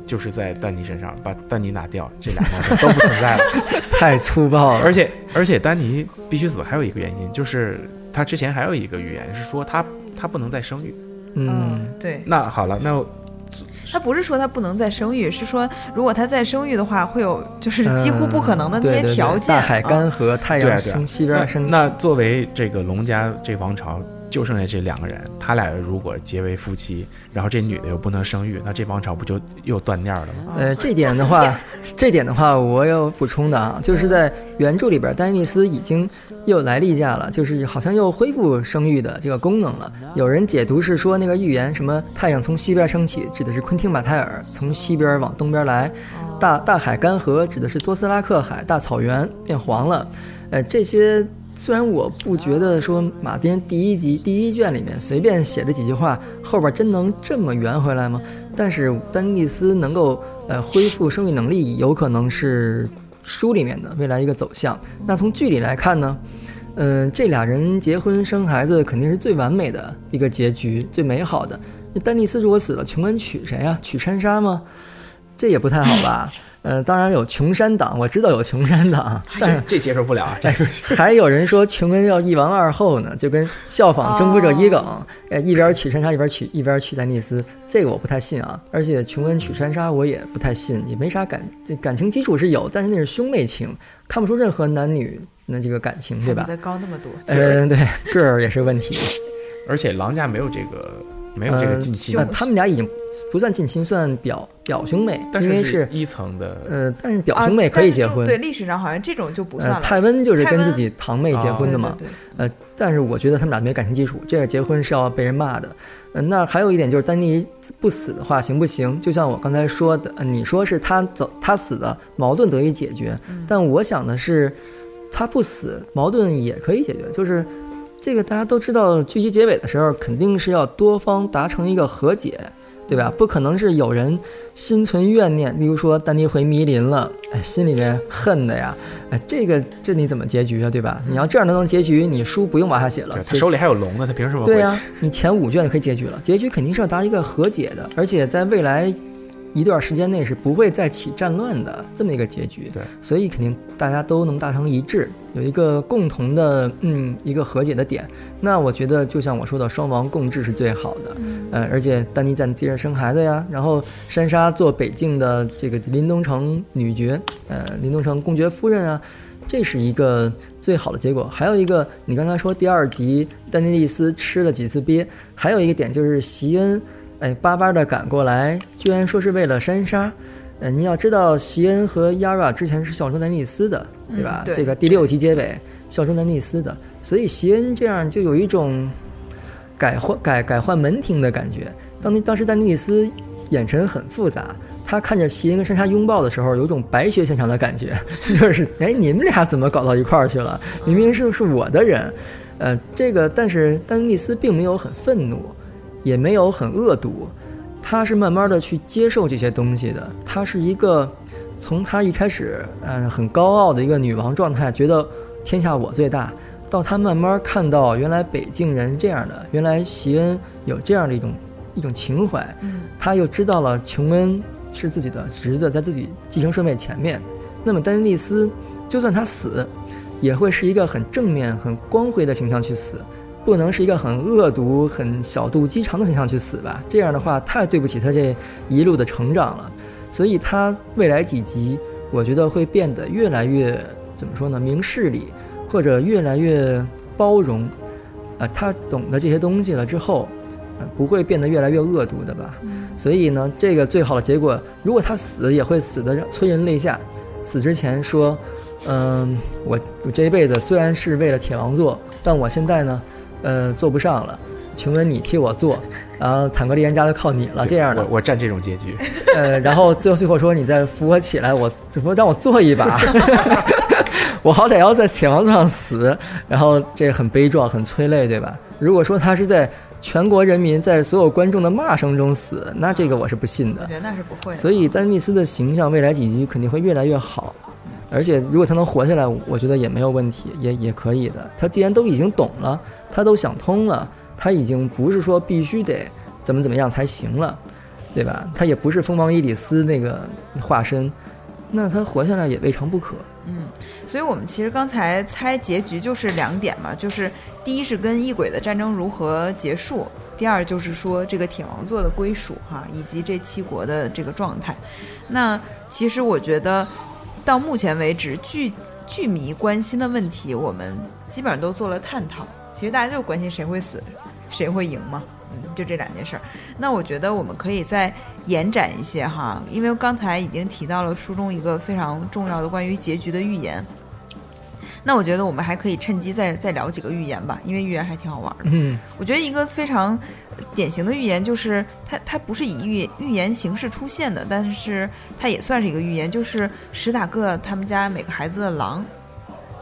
Speaker 3: 就是在丹尼身上，把丹尼拿掉，这俩都不存在了。
Speaker 4: 太粗暴了。
Speaker 3: 而且而且，丹尼必须死，还有一个原因就是他之前还有一个预言是说他他不能再生育。
Speaker 4: 嗯，
Speaker 2: 对，
Speaker 3: 那好了，那
Speaker 2: 他不是说他不能再生育，是说如果他再生育的话，会有就是几乎不可能的那些
Speaker 4: 嗯对对对
Speaker 2: 条件。
Speaker 4: 大海干
Speaker 2: 啊
Speaker 4: 涸，太阳西边升起。
Speaker 3: 那作为这个龙家这王朝，就剩下这两个人，他俩如果结为夫妻，然后这女的又不能生育，那这王朝不就又断念了吗？
Speaker 4: 呃，这点的话，这点的话，我有补充的啊，就是在原著里边，丹尼斯已经又来例假了，就是好像又恢复生育的这个功能了。有人解读是说，那个预言什么太阳从西边升起，指的是昆汀马泰尔从西边往东边来；大大海干涸，指的是多斯拉克海，大草原变黄了。呃，这些虽然我不觉得说马丁第一集第一卷里面随便写了几句话，后边真能这么圆回来吗？但是丹尼斯能够呃恢复生育能力，有可能是书里面的未来一个走向。那从剧里来看呢，嗯、这俩人结婚生孩子肯定是最完美的一个结局，最美好的。那丹尼斯如果死了，琼恩娶谁呀、娶珊莎吗？这也不太好吧。呃，当然有穷山党，我知道有穷山党，但是
Speaker 3: 这这接受不了啊！这个
Speaker 4: 还有人说琼恩要一王二后呢，就跟效仿征服者伊耿，呃，一边娶山莎一边娶一边娶丹尼斯，这个我不太信啊。而且琼恩娶山莎我也不太信，也没啥感，这感情基础是有，但是那是兄妹情，看不出任何男女那这个感情，对吧？
Speaker 2: 再高那么多，
Speaker 4: 嗯、对，个儿也是问题。
Speaker 3: 而且狼家没有这个没有这个近亲
Speaker 4: 呃，，他们俩已经不算近亲，算表表兄妹，
Speaker 3: 但
Speaker 4: 因为
Speaker 3: 是一层的，
Speaker 4: 呃，但是表
Speaker 2: 啊
Speaker 4: 兄妹可以结婚。
Speaker 2: 对，历史上好像这种就不算
Speaker 4: 呃，
Speaker 2: 了。
Speaker 4: 泰温就是跟自己堂妹结婚的嘛。
Speaker 2: 对对对
Speaker 4: 呃，但是我觉得他们俩没感情基础，这个结婚是要被人骂的。呃，那还有一点就是丹尼不死的话行不行？就像我刚才说的，呃、你说是他走他死的矛盾得以解决，但我想的是他不死矛盾也可以解决，就是。这个大家都知道，剧集结尾的时候肯定是要多方达成一个和解，对吧？不可能是有人心存怨念，例如说丹尼回迷林了，哎，心里面恨的呀，哎，这个这你怎么结局啊，对吧？你要这样都能结局，你书不用往下写了，
Speaker 3: 他手里还有龙呢，他凭什么？
Speaker 4: 对呀、你前五卷就可以结局了，结局肯定是要达一个和解的，而且在未来一段时间内是不会再起战乱的这么一个结局。
Speaker 3: 对，
Speaker 4: 所以肯定大家都能达成一致，有一个共同的嗯一个和解的点。那我觉得就像我说的，双王共治是最好的。呃，而且丹尼在接着生孩子呀，然后珊莎做北境的这个林东城女爵，呃，林东城公爵夫人啊。这是一个最好的结果。还有一个，你刚才说第二集丹尼利斯吃了几次鳖，还有一个点就是席恩，哎，巴巴的赶过来，居然说是为了珊莎。呃，你要知道，席恩和 Yara 之前是效忠丹尼斯的，对吧？
Speaker 2: 嗯对
Speaker 4: 这个第六集结尾效忠丹尼斯的，所以席恩这样就有一种改换改改换门庭的感觉。当那当时丹尼斯眼神很复杂，他看着席恩跟珊莎拥抱的时候，有种白雪现场的感觉，就是哎，你们俩怎么搞到一块儿去了？明明是是我的人，呃，这个但是丹尼斯并没有很愤怒，也没有很恶毒，他是慢慢的去接受这些东西的。他是一个从他一开始嗯、呃很高傲的一个女王状态，觉得天下我最大，到他慢慢看到原来北境人是这样的，原来席恩有这样的一种一种情怀，
Speaker 2: 嗯
Speaker 4: 他又知道了琼恩是自己的侄子，在自己继承顺位前面。那么丹尼利斯，就算他死，也会是一个很正面、很光辉的形象去死，不能是一个很恶毒、很小肚鸡肠的形象去死吧？这样的话太对不起他这一路的成长了。所以他未来几集，我觉得会变得越来越怎么说呢？明事理，或者越来越包容。啊、他懂得这些东西了之后，呃，不会变得越来越恶毒的吧？所以呢，这个最好的结果，如果他死，也会死的催人泪下。死之前说，嗯、我我这一辈子虽然是为了铁王座，但我现在呢，呃，做不上了。琼恩，你替我做，然后坦格利安家就靠你了，这样的
Speaker 3: 我。我占这种结局，
Speaker 4: 呃，然后最后最后说你再扶我起来，我怎么让我坐一把，我好歹要在铁王座上死，然后这个很悲壮，很催泪，对吧？如果说他是在全国人民在所有观众的骂声中死，那这个我是不信的
Speaker 2: 我。觉得那是不会的。
Speaker 4: 所以丹尼斯的形象未来几集肯定会越来越好，而且如果他能活下来，我觉得也没有问题，也也可以的。他既然都已经懂了，他都想通了，他已经不是说必须得怎么怎么样才行了，对吧？他也不是蜂王伊里斯那个化身，那他活下来也未尝不可。
Speaker 2: 嗯，所以我们其实刚才猜结局就是两点嘛，就是第一是跟异鬼的战争如何结束，第二就是说这个铁王座的归属哈，以及这七国的这个状态。那其实我觉得到目前为止，剧剧迷关心的问题，我们基本上都做了探讨。其实大家就关心谁会死，谁会赢嘛。嗯，就这两件事儿。那我觉得我们可以再延展一些哈，因为刚才已经提到了书中一个非常重要的关于结局的预言。那我觉得我们还可以趁机再再聊几个预言吧，因为预言还挺好玩的。
Speaker 4: 嗯
Speaker 2: 我觉得一个非常典型的预言就是它它不是以预预言形式出现的，但是它也算是一个预言，就是史塔克他们家每个孩子的狼。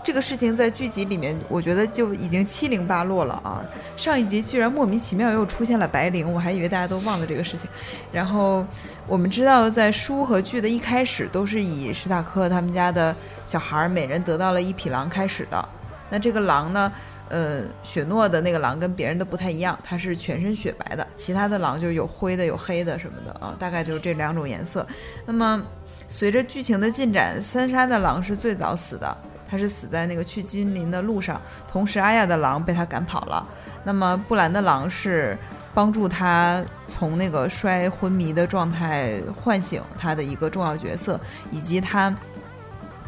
Speaker 2: 这个事情在剧集里面，我觉得就已经七零八落了啊！上一集居然莫名其妙又出现了白灵，我还以为大家都忘了这个事情。然后我们知道，在书和剧的一开始都是以史塔克他们家的小孩每人得到了一匹狼开始的。那这个狼呢，呃，雪诺的那个狼跟别人的不太一样，它是全身雪白的，其他的狼就是有灰的、有黑的什么的啊，大概就是这两种颜色。那么随着剧情的进展，三杀的狼是最早死的，他是死在那个去金林的路上，同时阿亚的狼被他赶跑了。那么布兰的狼是帮助他从那个摔昏迷的状态唤醒他的一个重要角色，以及他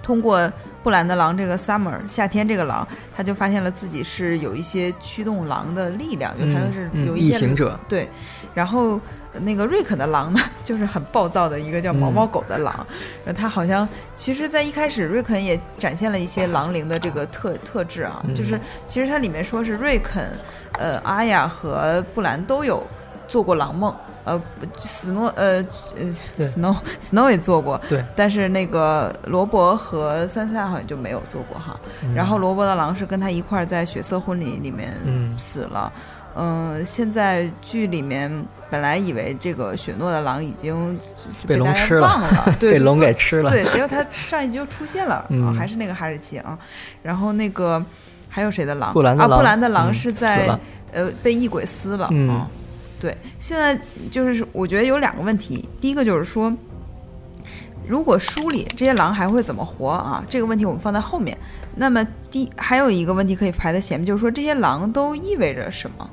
Speaker 2: 通过布兰的狼这个 summer 夏天这个狼，他就发现了自己是有一些驱动狼的力量，就他是有一些
Speaker 4: 行者，
Speaker 2: 对，然后那个瑞肯的狼呢，就是很暴躁的一个叫毛毛狗的狼，他好像其实，在一开始瑞肯也展现了一些狼灵的这个特特质啊，
Speaker 4: 嗯
Speaker 2: 就是其实它里面说是瑞肯、呃阿雅和布兰都有做过狼梦。呃，斯诺，呃，呃
Speaker 4: 对
Speaker 2: ，Snow Snow 也做过，
Speaker 4: 对，
Speaker 2: 但是那个罗伯和三三好像就没有做过哈。
Speaker 4: 嗯
Speaker 2: 然后罗伯的狼是跟他一块儿在血色婚礼里面
Speaker 4: 嗯
Speaker 2: 死了。嗯、现在剧里面本来以为这个雪诺的狼已经就
Speaker 4: 被龙
Speaker 2: 大家
Speaker 4: 吃了
Speaker 2: 忘了，对，
Speaker 4: 被龙给吃了。
Speaker 2: 对，结果他上一集就出现了，啊，
Speaker 4: 嗯
Speaker 2: 还是那个哈士奇啊。然后那个还有谁的狼？啊，
Speaker 4: 布兰的狼
Speaker 2: 布兰的狼是在、
Speaker 4: 了
Speaker 2: 呃被异鬼撕了
Speaker 4: 嗯
Speaker 2: 啊。对，现在就是我觉得有两个问题，第一个就是说，如果书里这些狼还会怎么活啊？这个问题我们放在后面。那么第还有一个问题可以排在前面，就是说这些狼都意味着什么？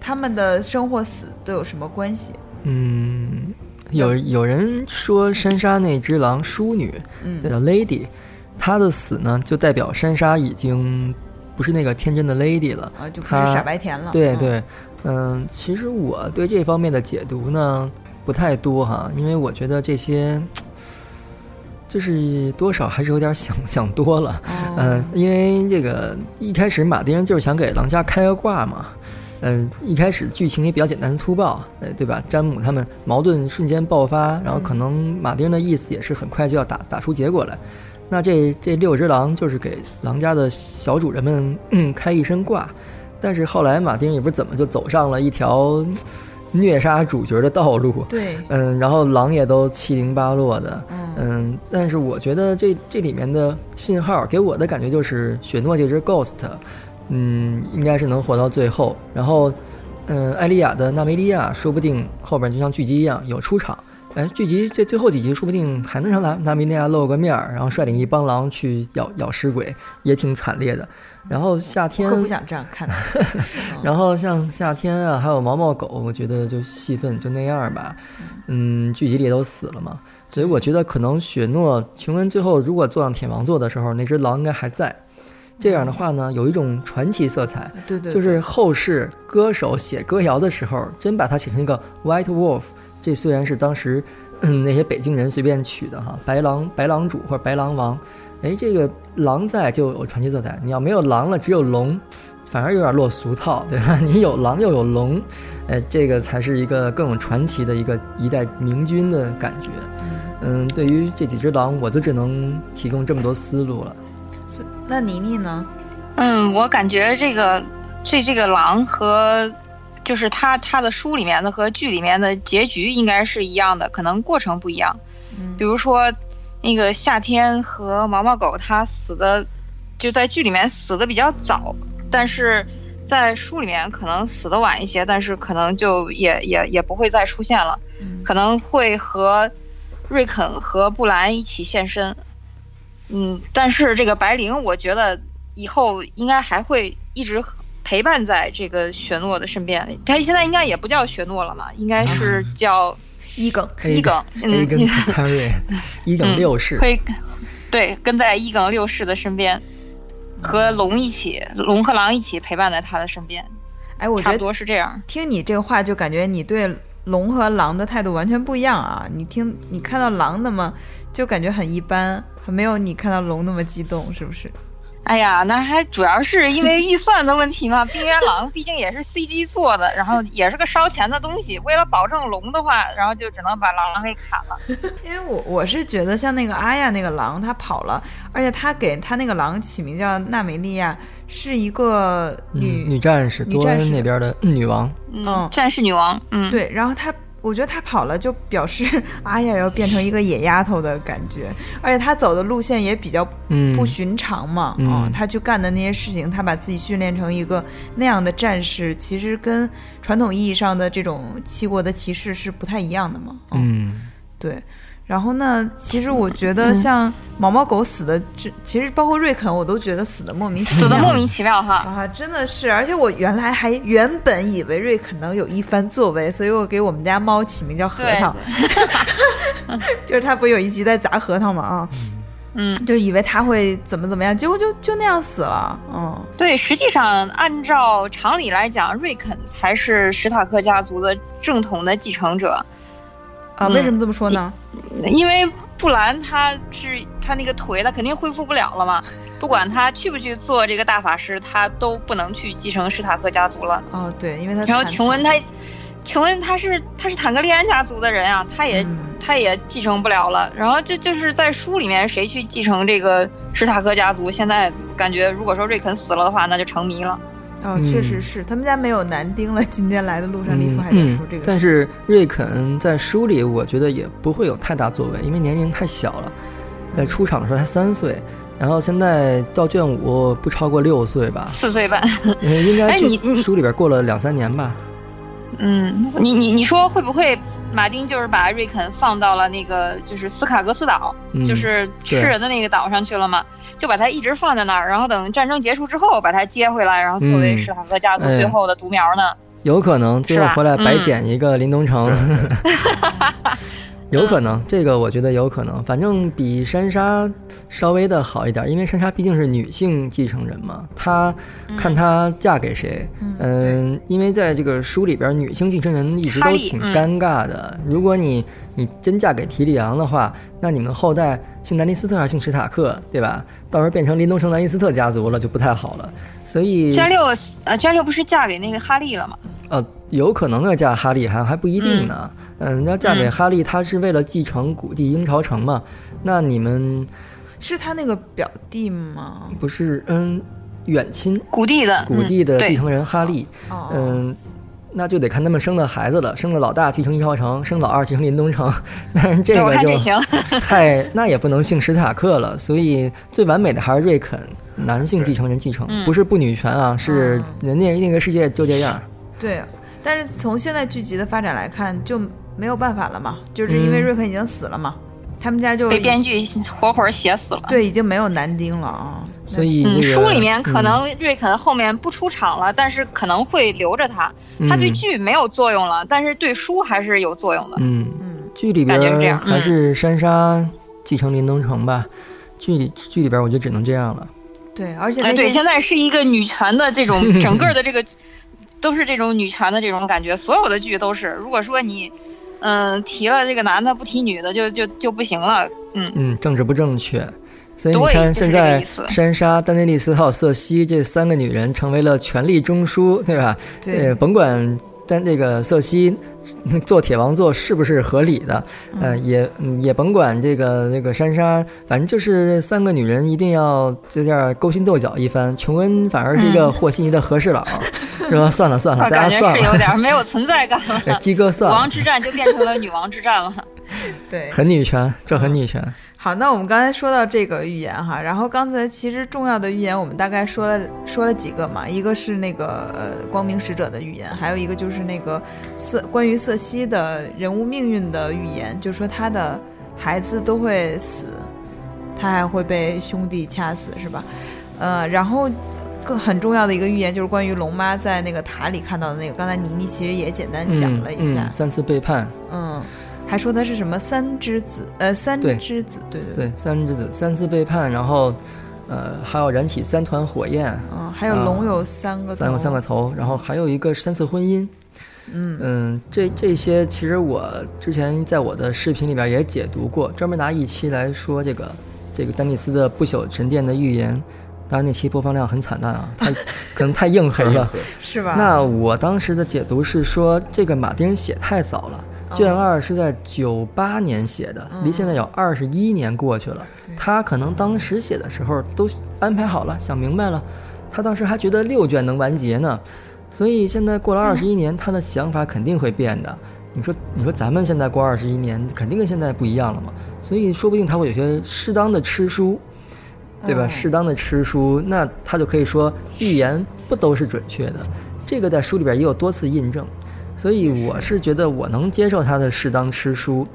Speaker 2: 他们的生或死都有什么关系？
Speaker 4: 嗯，有有人说山莎那只狼淑女，
Speaker 2: 嗯
Speaker 4: 叫 Lady，她的死呢，就代表山莎已经不是那个天真的 Lady 了。
Speaker 2: 啊，就不是傻白甜了。嗯，
Speaker 4: 对对，嗯，其实我对这方面的解读呢不太多哈，因为我觉得这些就是多少还是有点想想多了。
Speaker 2: 哦
Speaker 4: 嗯，因为这个一开始马丁就是想给狼家开个挂嘛。嗯，一开始剧情也比较简单粗暴，呃，对吧？詹姆他们矛盾瞬间爆发，然后可能马丁的意思也是很快就要打打出结果来。那这这六只狼就是给狼家的小主人们、嗯、开一身挂，但是后来马丁也不知怎么就走上了一条嗯虐杀主角的道路，
Speaker 2: 对，
Speaker 4: 嗯，然后狼也都七零八落的，
Speaker 2: 嗯
Speaker 4: 嗯，但是我觉得这这里面的信号给我的感觉就是雪诺这只 Ghost，嗯，应该是能活到最后。然后，嗯，艾莉亚的纳梅利亚说不定后边就像剧集一样有出场。哎，剧集这最后几集说不定还能让纳纳梅利亚露个面儿，然后率领一帮狼去咬咬尸鬼，也挺惨烈的。然后夏天
Speaker 2: 我可不想这样看。
Speaker 4: 然后像夏天啊，还有毛毛狗，我觉得就戏份就那样吧。嗯，剧集里也都死了嘛，所以我觉得可能雪诺琼恩最后如果坐上铁王座的时候，那只狼应该还在。这样的话呢，有一种传奇色彩，
Speaker 2: 对对，
Speaker 4: 就是后世歌手写歌谣的时候，真把它写成一个 White Wolf。这虽然是当时嗯那些北京人随便取的哈，白狼白狼主或者白狼王，哎，这个狼在就有传奇色彩。你要没有狼了，只有龙，反而有点落俗套，对吧？你有狼又有龙，哎，这个才是一个更有传奇的一个一代明君的感觉。嗯，对于这几只狼，我就只能提供这么多思路了。
Speaker 2: 是那妮妮呢？
Speaker 5: 嗯，我感觉这个这这个狼和就是他他的书里面的和剧里面的结局应该是一样的，可能过程不一样。
Speaker 2: 嗯
Speaker 5: 比如说，那个夏天和毛毛狗他死的就在剧里面死的比较早，但是在书里面可能死的晚一些，但是可能就也也也不会再出现了，
Speaker 2: 嗯
Speaker 5: 可能会和瑞肯和布兰一起现身。嗯，但是这个白灵，我觉得以后应该还会一直陪伴在这个雪诺的身边。他现在应该也不叫雪诺了嘛，应该是叫
Speaker 2: 伊耿，
Speaker 5: 伊耿。嗯
Speaker 4: 伊耿六世，
Speaker 5: 会对跟在伊耿六世的身边，和龙一起，龙和狼一起陪伴在他的身边，
Speaker 2: 哎，我
Speaker 5: 差不
Speaker 2: 觉得
Speaker 5: 多是这样。
Speaker 2: 听你这个话，就感觉你对龙和狼的态度完全不一样啊！你听，你看到狼那么就感觉很一般，还没有你看到龙那么激动，是不是？
Speaker 5: 哎呀，那还主要是因为预算的问题嘛。冰原狼毕竟也是 CG 做的，然后也是个烧钱的东西。为了保证龙的话，然后就只能把狼给砍了。
Speaker 2: 因为我我是觉得像那个阿亚那个狼，它跑了，而且他给他那个狼起名叫娜美利亚，是一个女、
Speaker 4: 嗯女战士，多恩那边的女王，
Speaker 2: 嗯
Speaker 5: 嗯，战士女王，嗯，
Speaker 2: 对，然后他，我觉得他跑了就表示 阿雅要变成一个野丫头的感觉，而且他走的路线也比较
Speaker 4: 嗯，
Speaker 2: 不寻常嘛，
Speaker 4: 嗯。
Speaker 2: 他去干的那些事情，他把自己训练成一个那样的战士，其实跟传统意义上的这种七国的骑士是不太一样的嘛，
Speaker 4: 嗯，
Speaker 2: 对。然后呢，其实我觉得像毛毛狗死的，这其实包括瑞肯，我都觉得死的莫名其妙。
Speaker 5: 死的莫名其妙哈。
Speaker 2: 啊，真的是，而且我原来还原本以为瑞肯能有一番作为，所以我给我们家猫起名叫核桃，就是它不有一集在砸核桃嘛啊，
Speaker 5: 嗯，
Speaker 2: 就以为他会怎么怎么样，结果就就那样死了，嗯，
Speaker 5: 对，实际上按照常理来讲，瑞肯才是史塔克家族的正统的继承者，
Speaker 2: 啊，
Speaker 5: 嗯
Speaker 2: 为什么这么说呢？
Speaker 5: 因为布兰他是他那个腿，他肯定恢复不了了嘛。不管他去不去做这个大法师，他都不能去继承史塔克家族了。
Speaker 2: 哦，对，因为他
Speaker 5: 然后琼恩他，琼恩他是他是坦格利安家族的人啊，他也、
Speaker 2: 嗯
Speaker 5: 他也继承不了了。然后就就是在书里面谁去继承这个史塔克家族，现在感觉如果说瑞肯死了的话，那就成谜了。
Speaker 2: 哦，
Speaker 4: 嗯
Speaker 2: 确实是，他们家没有男丁了。今天来的路上，利夫
Speaker 4: 嗯
Speaker 2: 还在说这
Speaker 4: 嗯
Speaker 2: 个，
Speaker 4: 但是瑞肯在书里，我觉得也不会有太大作为，因为年龄太小了，在出场的时候才三岁，然后现在到卷五不超过六岁吧，
Speaker 5: 四岁半，
Speaker 4: 嗯应该
Speaker 5: 哎你
Speaker 4: 书里边过了两三年吧。
Speaker 5: 嗯，你你你说会不会马丁就是把瑞肯放到了那个就是斯卡格斯岛，
Speaker 4: 嗯
Speaker 5: 就是吃人的那个岛上去了嘛？就把他一直放在那儿，然后等战争结束之后把他接回来，然后作为
Speaker 4: 嗯
Speaker 5: 史塔克家族
Speaker 4: 哎
Speaker 5: 最后的独苗呢？
Speaker 4: 有可能最后
Speaker 5: 是吧
Speaker 4: 回来白
Speaker 5: 嗯
Speaker 4: 捡一个林东城，有可能，这个我觉得有可能。反正比珊莎稍微的好一点，因为珊莎毕竟是女性继承人嘛，她看她嫁给谁，嗯，因为在这个书里边，女性继承人一直都挺尴尬的。如果你你真嫁给提里昂的话，那你们后代姓南尼斯特还是姓史塔克，对吧？到时候变成林东城南尼斯特家族了，就不太好了。所以
Speaker 5: 詹六呃，詹六不是嫁给那个哈利了吗？
Speaker 4: 呃，有可能要嫁哈利，还还不一定呢。嗯，要嫁给
Speaker 5: 嗯
Speaker 4: 哈利，他是为了继承古地鹰巢城嘛？那你们
Speaker 2: 是他那个表弟吗？
Speaker 4: 不是嗯远亲
Speaker 5: 古地的，
Speaker 4: 古地的继承人哈利？
Speaker 2: 哦，
Speaker 4: 嗯，那就得看他们生的孩子了。生了老大继承一号城，生老二继承林东城。但是这个就
Speaker 5: 看这行，
Speaker 4: 太那也不能姓史塔克了，所以最完美的还是瑞肯，男性继承人继承，
Speaker 5: 嗯
Speaker 4: 不是不女权啊，是
Speaker 2: 哦
Speaker 4: 人家那个世界就这样。
Speaker 2: 对，但是从现在剧集的发展来看，就没有办法了嘛，就是因为
Speaker 4: 嗯
Speaker 2: 瑞肯已经死了嘛，他们家就
Speaker 5: 被编剧活活写死了。
Speaker 2: 对已经没有男丁了啊，
Speaker 5: 嗯，
Speaker 4: 所以这个
Speaker 5: 书里面可
Speaker 4: 嗯
Speaker 5: 能瑞肯后面不出场了，但是可能会留着他。他对
Speaker 4: 嗯
Speaker 5: 剧没有作用了，但是对书还是有作用的。
Speaker 4: 嗯，
Speaker 2: 嗯，
Speaker 4: 剧里边
Speaker 5: 感觉是这样
Speaker 4: 还是珊莎继承林东城吧。剧里剧里边我就只能这样了。
Speaker 2: 对，而且
Speaker 5: 哎，对，现在是一个女权的这种 整个的这个，都是这种女权的这种感觉，所有的剧都是。如果说你，嗯、提了这个男的不提女的，就就就不行了。嗯，
Speaker 4: 嗯，政治不正确。所以你看，现在珊莎、丹尼利斯还有瑟西这三个女人成为了权力中枢，对吧？
Speaker 2: 对
Speaker 4: 呃，甭管但那个瑟西嗯做铁王座是不是合理的，呃，也嗯也甭管这个这个珊莎，反正就是三个女人一定要在这儿勾心斗角一番。琼恩反而是一个
Speaker 5: 嗯
Speaker 4: 和稀泥的和事佬，是吧？算了算了，大家算了，
Speaker 5: 是有点没有存在感
Speaker 4: 哎
Speaker 5: 了。
Speaker 4: 鸡哥算了
Speaker 5: 王，之战就变成了女王之战了。
Speaker 2: 对，
Speaker 4: 很女权，这很女权。
Speaker 2: 好，那我们刚才说到这个预言哈，然后刚才其实重要的预言我们大概说了说了几个嘛，一个是那个呃光明使者的预言，还有一个就是那个瑟关于瑟西的人物命运的预言，就是说他的孩子都会死，他还会被兄弟掐死，是吧？呃，然后更很重要的一个预言就是关于龙妈在那个塔里看到的那个，刚才妮妮其实也简单讲了一下
Speaker 4: 嗯嗯，三次背叛，
Speaker 2: 嗯，还说他是什么三之子，呃，三
Speaker 4: 对
Speaker 2: 之子，对对对，
Speaker 4: 三之子三次背叛，然后，呃，还要燃起三团火焰，
Speaker 2: 嗯，还有龙有三个头，
Speaker 4: 三个三个头，然后还有一个三次婚姻。
Speaker 2: 嗯
Speaker 4: 嗯，这这些其实我之前在我的视频里边也解读过，专门拿一期来说这个这个丹尼斯的不朽神殿的预言。当然那期播放量很惨淡啊，太 可能太硬核了。
Speaker 2: 是吧？
Speaker 4: 那我当时的解读是说，这个马丁写太早了，卷二是在九八年写的，离现在有二十一年过去了。他可能当时写的时候都安排好了，想明白了，他当时还觉得六卷能完结呢，所以现在过了二十一年，他的想法肯定会变的。你说，你说咱们现在过二十一年，肯定跟现在不一样了嘛？所以说不定他会有些适当的吃书，对吧？
Speaker 2: 嗯
Speaker 4: 适当的吃书，那他就可以说预言不都是准确的。这个在书里边也有多次印证，所以我是觉得我能接受他的适当吃书，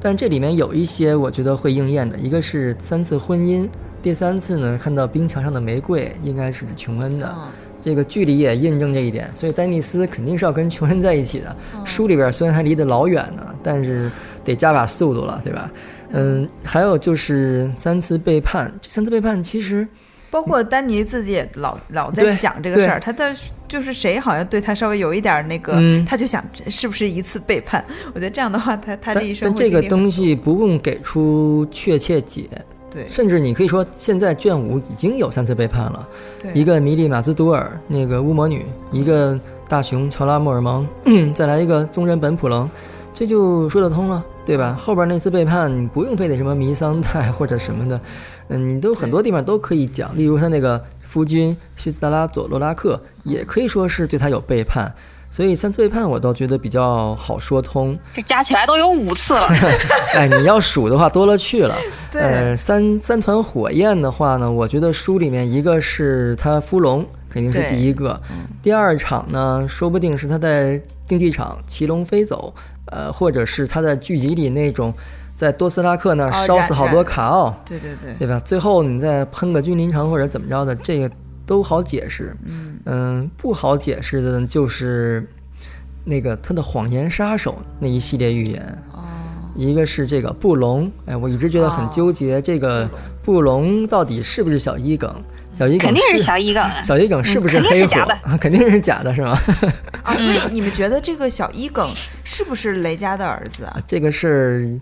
Speaker 4: 但这里面有一些我觉得会应验的，一个是三次婚姻，第三次呢看到冰墙上的玫瑰，应该是指琼恩的。
Speaker 2: 嗯
Speaker 4: 这个距离也印证这一点，所以丹尼斯肯定是要跟琼恩在一起的。书里边虽然还离得老远呢，但是得加把速度了，对吧？嗯，还有就是三次背叛，这三次背叛其实
Speaker 2: 包括丹尼自己也老老在想这个事儿，他在就是谁好像对他稍微有一点儿那个，
Speaker 4: 嗯
Speaker 2: 他就想是不是一次背叛？我觉得这样的话，他他
Speaker 4: 但
Speaker 2: 这一生
Speaker 4: 但这个东西不用给出确切解，
Speaker 2: 对
Speaker 4: 甚至你可以说现在卷五已经有三次背叛了，
Speaker 2: 对
Speaker 4: 一个米里马兹多尔那个巫魔女，一个大熊乔拉莫尔蒙，再来一个宗人本普棱，这就说得通了，对吧？后边那次背叛你不用非得什么弥桑代或者什么的，嗯，你都很多地方都可以讲，例如他那个夫君西斯达拉佐罗拉克也可以说是对他有背叛。所以三次背叛我倒觉得比较好说通，
Speaker 5: 这加起来都有五次了。
Speaker 4: 哎，你要数的话多了去了。
Speaker 2: 对
Speaker 4: 呃，三三团火焰的话呢，我觉得书里面一个是他伏龙，肯定是第一个。第二场呢，说不定是他在竞技场骑龙飞走，呃，或者是他在剧集里那种在多斯拉克那烧死好多卡奥，
Speaker 2: 对对对，
Speaker 4: 对吧？最后你再喷个君临城或者怎么着的，这个都好解释。
Speaker 2: 嗯
Speaker 4: 不好解释的就是那个他的谎言杀手那一系列预言。
Speaker 2: 哦，
Speaker 4: 一个是这个布隆，哎，我一直觉得很纠结，这个布隆到底是不是小一梗？小一梗
Speaker 5: 肯定是
Speaker 4: 是
Speaker 5: 小一梗，
Speaker 4: 小一梗是不是黑火？肯定是假的，是吗？
Speaker 2: 啊，所以你们觉得这个小一梗是不是雷佳的儿子啊？
Speaker 4: 这个是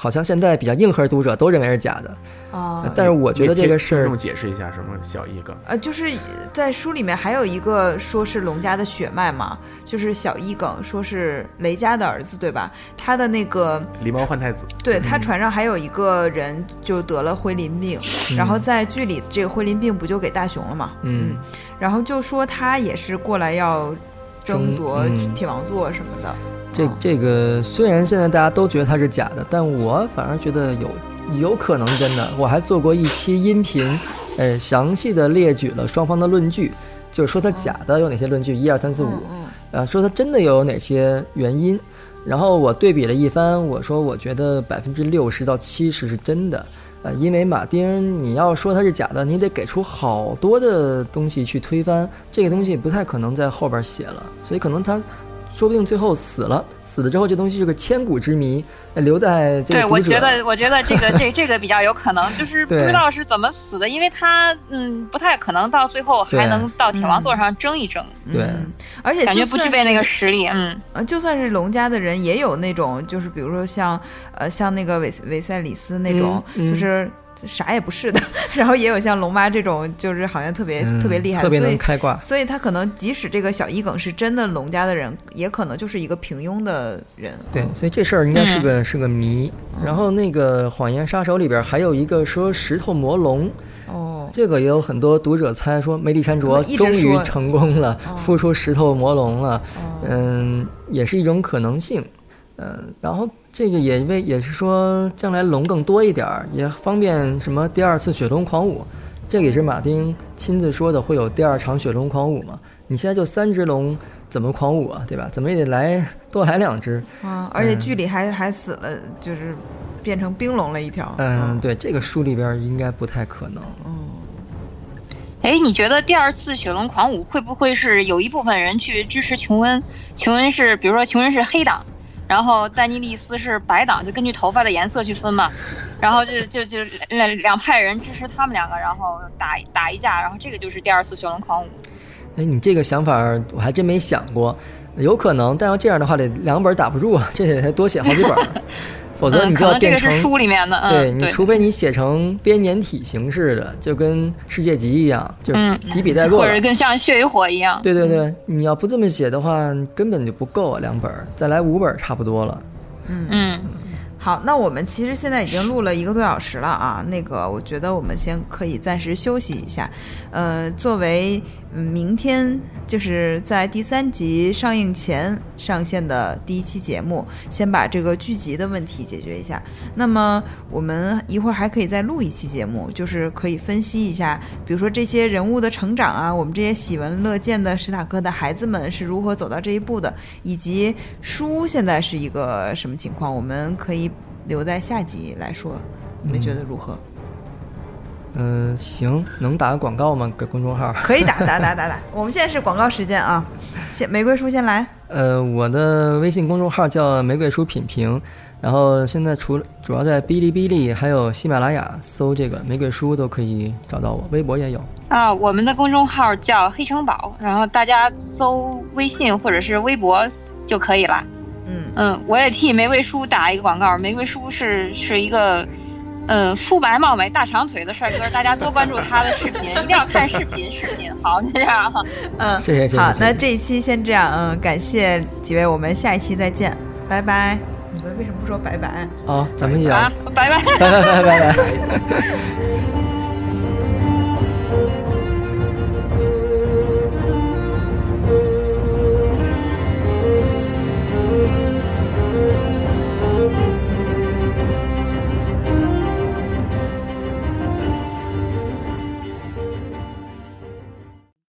Speaker 4: 好像现在比较硬核读者都认为是假的，
Speaker 2: 啊，
Speaker 4: 但是我觉得这个事儿
Speaker 3: 听众解释一下什么小一梗。
Speaker 2: 呃，就是在书里面还有一个说是龙家的血脉嘛，就是小一梗说是雷家的儿子，对吧？他的那个
Speaker 3: 狸猫换太子，
Speaker 2: 对他船上还有一个人就得了灰鳞病，然后在剧里这个灰鳞病不就给大雄了嘛？
Speaker 4: 嗯，
Speaker 2: 然后就说他也是过来要争夺铁王座什么的。
Speaker 4: 这这个虽然现在大家都觉得它是假的，但我反而觉得有有可能真的。我还做过一期音频，呃，详细的列举了双方的论据，就是说它假的有哪些论据，一二三四五，
Speaker 2: 嗯
Speaker 4: 呃，说它真的又有哪些原因。然后我对比了一番，我说我觉得百分之六十到七十是真的，呃，因为马丁你要说它是假的，你得给出好多的东西去推翻，这个东西不太可能在后边写了，所以可能他说不定最后死了，死了之后这东西是个千古之谜，呃留在这个
Speaker 5: 对，我觉得，我觉得这个这这个比较有可能，就是 不知道是怎么死的，因为他嗯不太可能到最后还能到铁王座上争一争，
Speaker 4: 对。
Speaker 2: 嗯而且
Speaker 5: 感觉不具备那个实力，嗯，
Speaker 2: 呃，就算是龙家的人，也有那种，就是比如说像，呃，像那个韦韦塞里斯那种，
Speaker 4: 嗯嗯。
Speaker 2: 就是啥也不是的，然后也有像龙妈这种，就是好像特别、
Speaker 4: 嗯
Speaker 2: 特别厉害的，
Speaker 4: 特别能开挂。
Speaker 2: 所以他可能即使这个小一梗是真的龙家的人，也可能就是一个平庸的人。
Speaker 4: 对，所以这事儿应该是
Speaker 5: 嗯
Speaker 4: 个、是个谜。然后那个谎言杀手里边还有一个说石头魔龙，
Speaker 2: 哦，
Speaker 4: 这个也有很多读者猜说梅里山卓终于成功了，
Speaker 2: 哦
Speaker 4: 孵出石头魔龙了，
Speaker 2: 哦
Speaker 4: 嗯，也是一种可能性。嗯，然后这个也为也是说将来龙更多一点儿，也方便什么第二次雪龙狂舞，这个也是马丁亲自说的，会有第二场雪龙狂舞嘛？你现在就三只龙，怎么狂舞啊？对吧？怎么也得来多来两只。
Speaker 2: 啊，而且剧里还还死了，就是变成冰龙了一条。
Speaker 4: 嗯，对，这个书里边应该不太可能。
Speaker 5: 嗯哎，你觉得第二次雪龙狂舞会不会是有一部分人去支持琼恩？琼恩是比如说琼恩是黑党，然后丹尼利斯是白党，就根据头发的颜色去分嘛。然后就就就两两派人支持他们两个，然后打打一架，然后这个就是第二次雪龙狂舞。
Speaker 4: 哎，你这个想法我还真没想过，有可能，但要这样的话得两本打不住啊，这得多写好几本儿，否则
Speaker 5: 嗯，
Speaker 4: 你就要变成
Speaker 5: 是书里面的，嗯，
Speaker 4: 对你，除非你写成编年体形式的，就跟世界级一样，就
Speaker 5: 嗯
Speaker 4: 几笔带过了
Speaker 5: 或者。跟像血与火一样。
Speaker 4: 对对对，你要不这么写的话，根本就不够啊，两本儿，再来五本儿差不多了。
Speaker 5: 嗯嗯，
Speaker 2: 好，那我们其实现在已经录了一个多小时了啊。那个，我觉得我们先可以暂时休息一下。呃，作为明天就是在第三集上映前上线的第一期节目，先把这个剧集的问题解决一下。那么我们一会儿还可以再录一期节目，就是可以分析一下，比如说这些人物的成长啊，我们这些喜闻乐见的史塔克的孩子们是如何走到这一步的，以及书现在是一个什么情况，我们可以留在下集来说。你们觉得如何？
Speaker 4: 行，能打个广告吗？给公众号？
Speaker 2: 可以打打打打打。我们现在是广告时间啊，先玫瑰叔先来。
Speaker 4: 呃，我的微信公众号叫玫瑰叔品评，然后现在除了主要在哔哩哔哩还有喜马拉雅搜这个玫瑰叔都可以找到我，微博也有。
Speaker 5: 啊，我们的公众号叫黑城堡，然后大家搜微信或者是微博就可以了。
Speaker 2: 嗯，
Speaker 5: 嗯，我也替玫瑰叔打一个广告，玫瑰叔是是一个。嗯，肤白貌美、大长腿的帅哥，大家多关注他的视频，一定要看视频，视频好，就这样哈。
Speaker 2: 嗯，
Speaker 4: 谢谢谢谢
Speaker 2: 好，那这一期先这样，嗯，感谢几位，我们下一期再见，拜拜。你们为什么不说拜拜？
Speaker 4: 哦，咱们也
Speaker 5: 啊，拜拜。
Speaker 4: 拜拜拜拜拜拜。